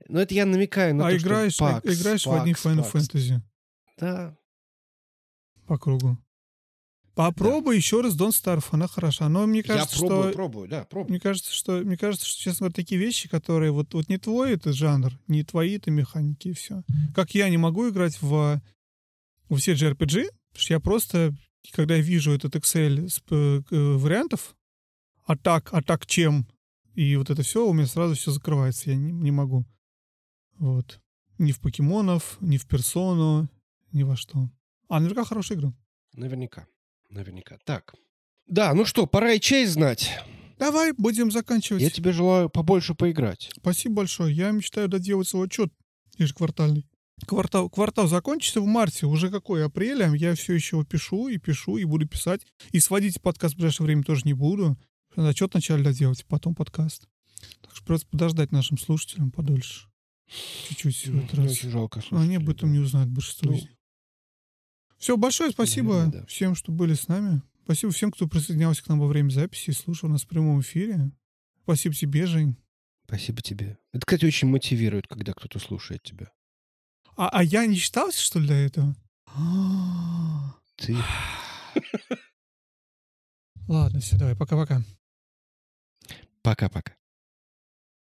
Но это я намекаю на а то, играешь, что а- пакс, играешь в одни пакс, Final пакс. Fantasy Да. по кругу. Попробуй еще раз Don't Starve, она хороша. Но мне кажется, я пробую, что пробую, да, пробую. Мне кажется, что, мне кажется, что, честно говоря, такие вещи, которые вот, вот не твой это жанр, не твои это механики, и все. Как я не могу играть в, в все JRPG, потому что я просто, когда я вижу этот Excel с, э, э, вариантов, атак, атак чем, и вот это все, у меня сразу все закрывается, я не, не могу. Вот. Ни в покемонов, ни в персону, ни во что. А наверняка хорошая игра. Наверняка. Наверняка. Так. Да, ну что, пора и честь знать. Давай, будем заканчивать. Я тебе желаю побольше поиграть. Спасибо большое. Я мечтаю доделать свой отчет ежеквартальный. Квартал, квартал закончится в марте, уже какой апрель, а я все еще пишу и пишу, и буду писать. И сводить подкаст в ближайшее время тоже не буду. Отчет вначале доделать, потом подкаст. Так что просто подождать нашим слушателям подольше. Чуть-чуть в этот раз. очень жалко Но они об слушателей, этом да. не узнают большинство Ну, из них. Все, большое спасибо Наверное, да. всем, что были с нами. Спасибо всем, кто присоединялся к нам во время записи и слушал нас в прямом эфире. Спасибо тебе, Жень. Спасибо тебе. Это, кстати, очень мотивирует, когда кто-то слушает тебя. А, а я не считался, что ли, для этого? Ты... Ладно, все, давай, пока-пока. Пока-пока.